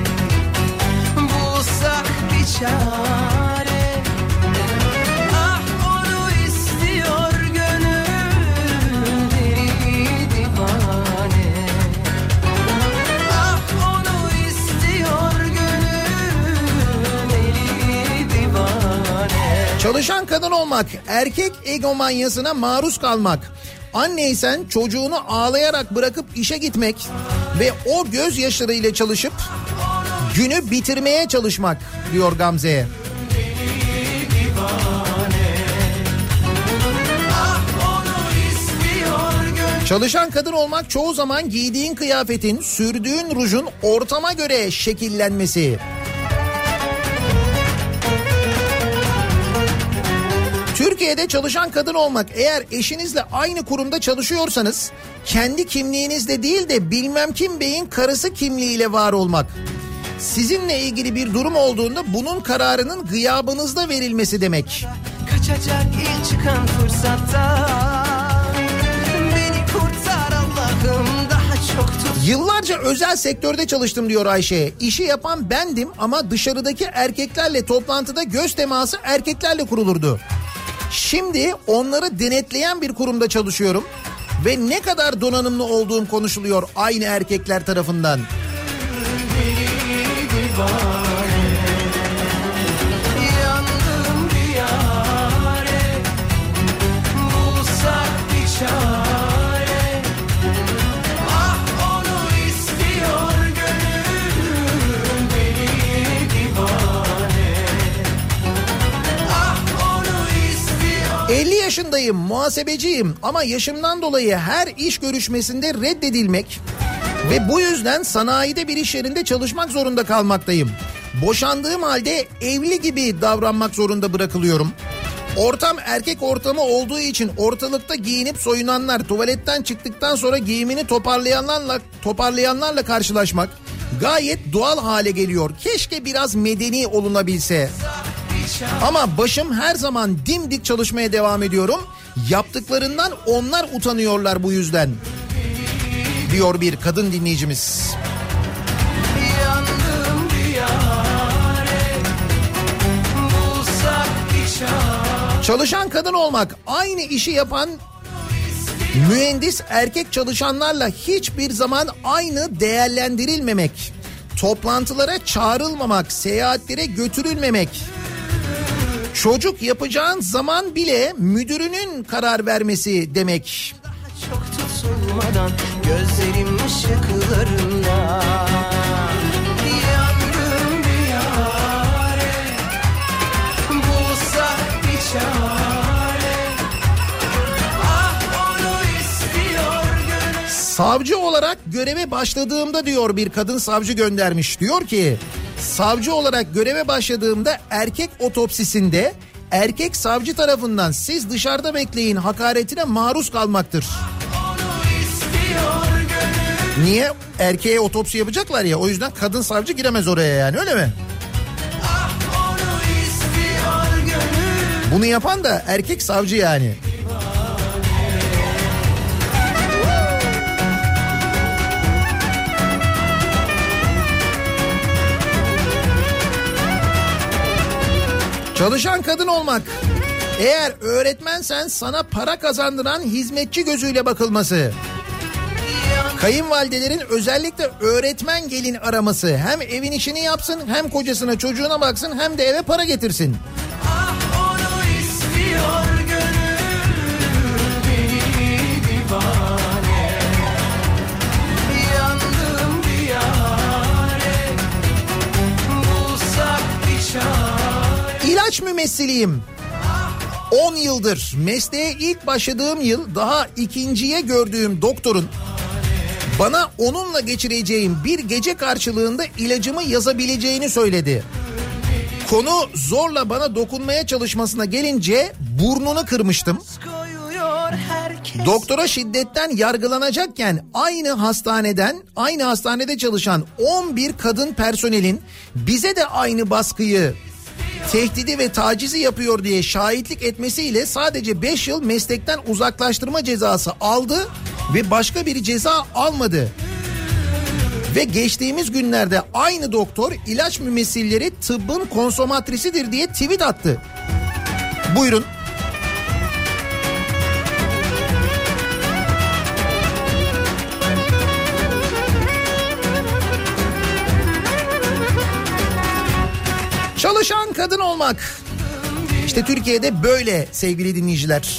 Bulsak bir çare Çalışan kadın olmak, erkek egomanyasına maruz kalmak. Anneysen çocuğunu ağlayarak bırakıp işe gitmek ve o gözyaşlarıyla çalışıp günü bitirmeye çalışmak diyor Gamze'ye. Çalışan kadın olmak çoğu zaman giydiğin kıyafetin, sürdüğün rujun ortama göre şekillenmesi. Türkiye'de çalışan kadın olmak eğer eşinizle aynı kurumda çalışıyorsanız kendi kimliğinizde değil de bilmem kim beyin karısı kimliğiyle var olmak. Sizinle ilgili bir durum olduğunda bunun kararının gıyabınızda verilmesi demek. Kaçacak ilk çıkan fırsatta Beni kurtar Allah'ım daha çok tut Yıllarca özel sektörde çalıştım diyor Ayşe. İşi yapan bendim ama dışarıdaki erkeklerle toplantıda göz teması erkeklerle kurulurdu. Şimdi onları denetleyen bir kurumda çalışıyorum ve ne kadar donanımlı olduğum konuşuluyor aynı erkekler tarafından. Yandım yaşındayım, muhasebeciyim ama yaşımdan dolayı her iş görüşmesinde reddedilmek ve bu yüzden sanayide bir iş yerinde çalışmak zorunda kalmaktayım. Boşandığım halde evli gibi davranmak zorunda bırakılıyorum. Ortam erkek ortamı olduğu için ortalıkta giyinip soyunanlar, tuvaletten çıktıktan sonra giyimini toparlayanlarla toparlayanlarla karşılaşmak gayet doğal hale geliyor. Keşke biraz medeni olunabilse. Ama başım her zaman dimdik çalışmaya devam ediyorum. Yaptıklarından onlar utanıyorlar bu yüzden. Diyor bir kadın dinleyicimiz. Yandım diyare Bulsak bir çare Çalışan kadın olmak, aynı işi yapan mühendis erkek çalışanlarla hiçbir zaman aynı değerlendirilmemek. toplantılara çağrılmamak, seyahatlere götürülmemek. Çocuk yapacağın zaman bile müdürünün karar vermesi demek. Çok tutulmadan gözlerim ışıklarında Ah Savcı olarak göreve başladığımda diyor bir kadın savcı göndermiş. Diyor ki savcı olarak göreve başladığımda erkek otopsisinde erkek savcı tarafından siz dışarıda bekleyin hakaretine maruz kalmaktır. Niye? Erkeğe otopsi yapacaklar ya o yüzden kadın savcı giremez oraya yani öyle mi? Bunu yapan da erkek savcı yani. Çalışan kadın olmak. Eğer öğretmensen sana para kazandıran hizmetçi gözüyle bakılması. Kayınvalidelerin özellikle öğretmen gelin araması. Hem evin işini yapsın hem kocasına çocuğuna baksın hem de eve para getirsin. İlaç mümessiliyim. 10 yıldır mesleğe ilk başladığım yıl daha ikinciye gördüğüm doktorun bana onunla geçireceğim bir gece karşılığında ilacımı yazabileceğini söyledi. Konu zorla bana dokunmaya çalışmasına gelince burnunu kırmıştım. Doktora şiddetten yargılanacakken aynı hastaneden, aynı hastanede çalışan 11 kadın personelin bize de aynı baskıyı, tehdidi ve tacizi yapıyor diye şahitlik etmesiyle sadece 5 yıl meslekten uzaklaştırma cezası aldı ve başka bir ceza almadı. Ve geçtiğimiz günlerde aynı doktor ilaç mümessilleri tıbbın konsomatrisidir diye tweet attı. Buyurun. Çalışan kadın olmak. İşte Türkiye'de böyle sevgili dinleyiciler.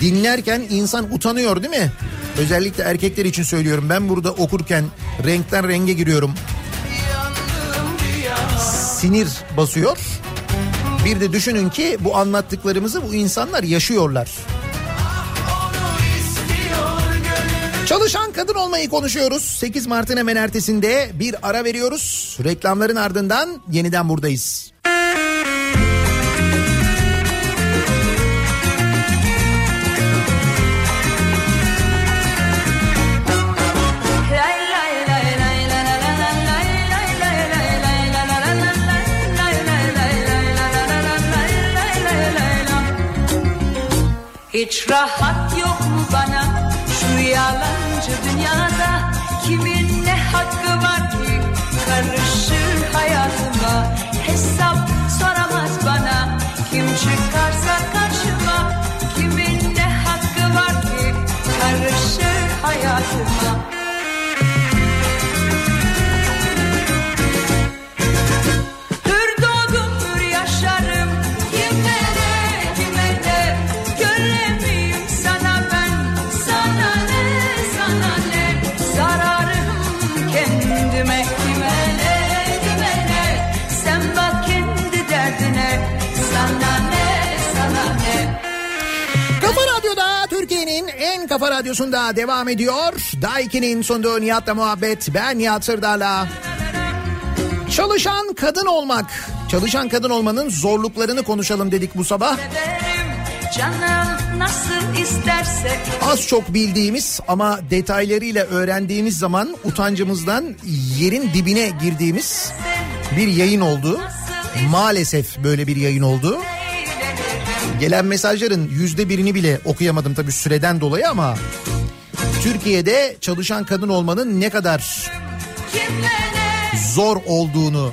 Dinlerken insan utanıyor değil mi? Özellikle erkekler için söylüyorum. Ben burada okurken renkten renge giriyorum. Sinir basıyor. Bir de düşünün ki bu anlattıklarımızı bu insanlar yaşıyorlar. Çalışan kadın olmayı konuşuyoruz. 8 Mart'ın hemen ertesinde bir ara veriyoruz. Reklamların ardından yeniden buradayız. Hiç rahat yok mu bana şu şu dünyada kafa radyosunda devam ediyor. Daiki'nin sunduğu Nihat'la muhabbet. Ben Nihat Sırdar'la. Çalışan kadın olmak. Çalışan kadın olmanın zorluklarını konuşalım dedik bu sabah. Az çok bildiğimiz ama detaylarıyla öğrendiğimiz zaman utancımızdan yerin dibine girdiğimiz bir yayın oldu. Maalesef böyle bir yayın oldu. Gelen mesajların yüzde birini bile okuyamadım tabii süreden dolayı ama Türkiye'de çalışan kadın olmanın ne kadar zor olduğunu,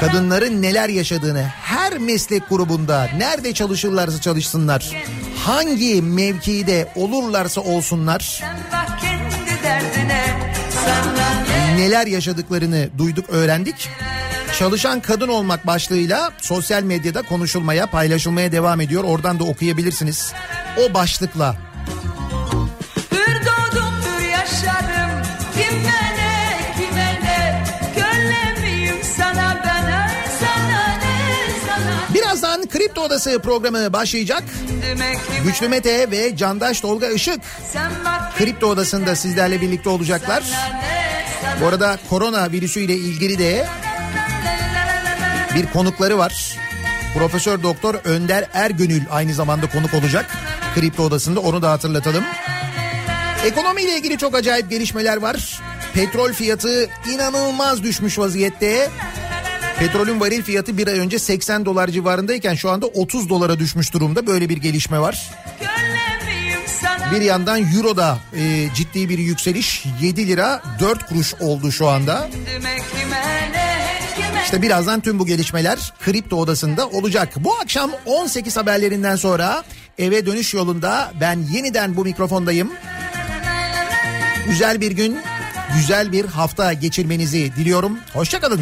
kadınların neler yaşadığını her meslek grubunda nerede çalışırlarsa çalışsınlar hangi mevkide olurlarsa olsunlar neler yaşadıklarını duyduk, öğrendik. Çalışan kadın olmak başlığıyla sosyal medyada konuşulmaya, paylaşılmaya devam ediyor. Oradan da okuyabilirsiniz. O başlıkla Hür doğdum hür yaşarım sana Birazdan Kripto Odası programı başlayacak. Güçlü Mete ve Candaş Tolga Işık Kripto Odası'nda sizlerle birlikte olacaklar. Bu arada korona virüsü ile ilgili de bir konukları var. Profesör Doktor Önder Ergönül aynı zamanda konuk olacak. Kripto Odası'nda onu da hatırlatalım. Ekonomiyle ilgili çok acayip gelişmeler var. Petrol fiyatı inanılmaz düşmüş vaziyette. Petrolün varil fiyatı bir ay önce 80 dolar civarındayken şu anda 30 dolara düşmüş durumda. Böyle bir gelişme var. Bir yandan Euro'da e, ciddi bir yükseliş 7 lira 4 kuruş oldu şu anda. Kime kime İşte birazdan tüm bu gelişmeler Kripto Odası'nda olacak. Bu akşam 18 haberlerinden sonra eve dönüş yolunda ben yeniden bu mikrofondayım. Güzel bir gün, güzel bir hafta geçirmenizi diliyorum. Hoşçakalın.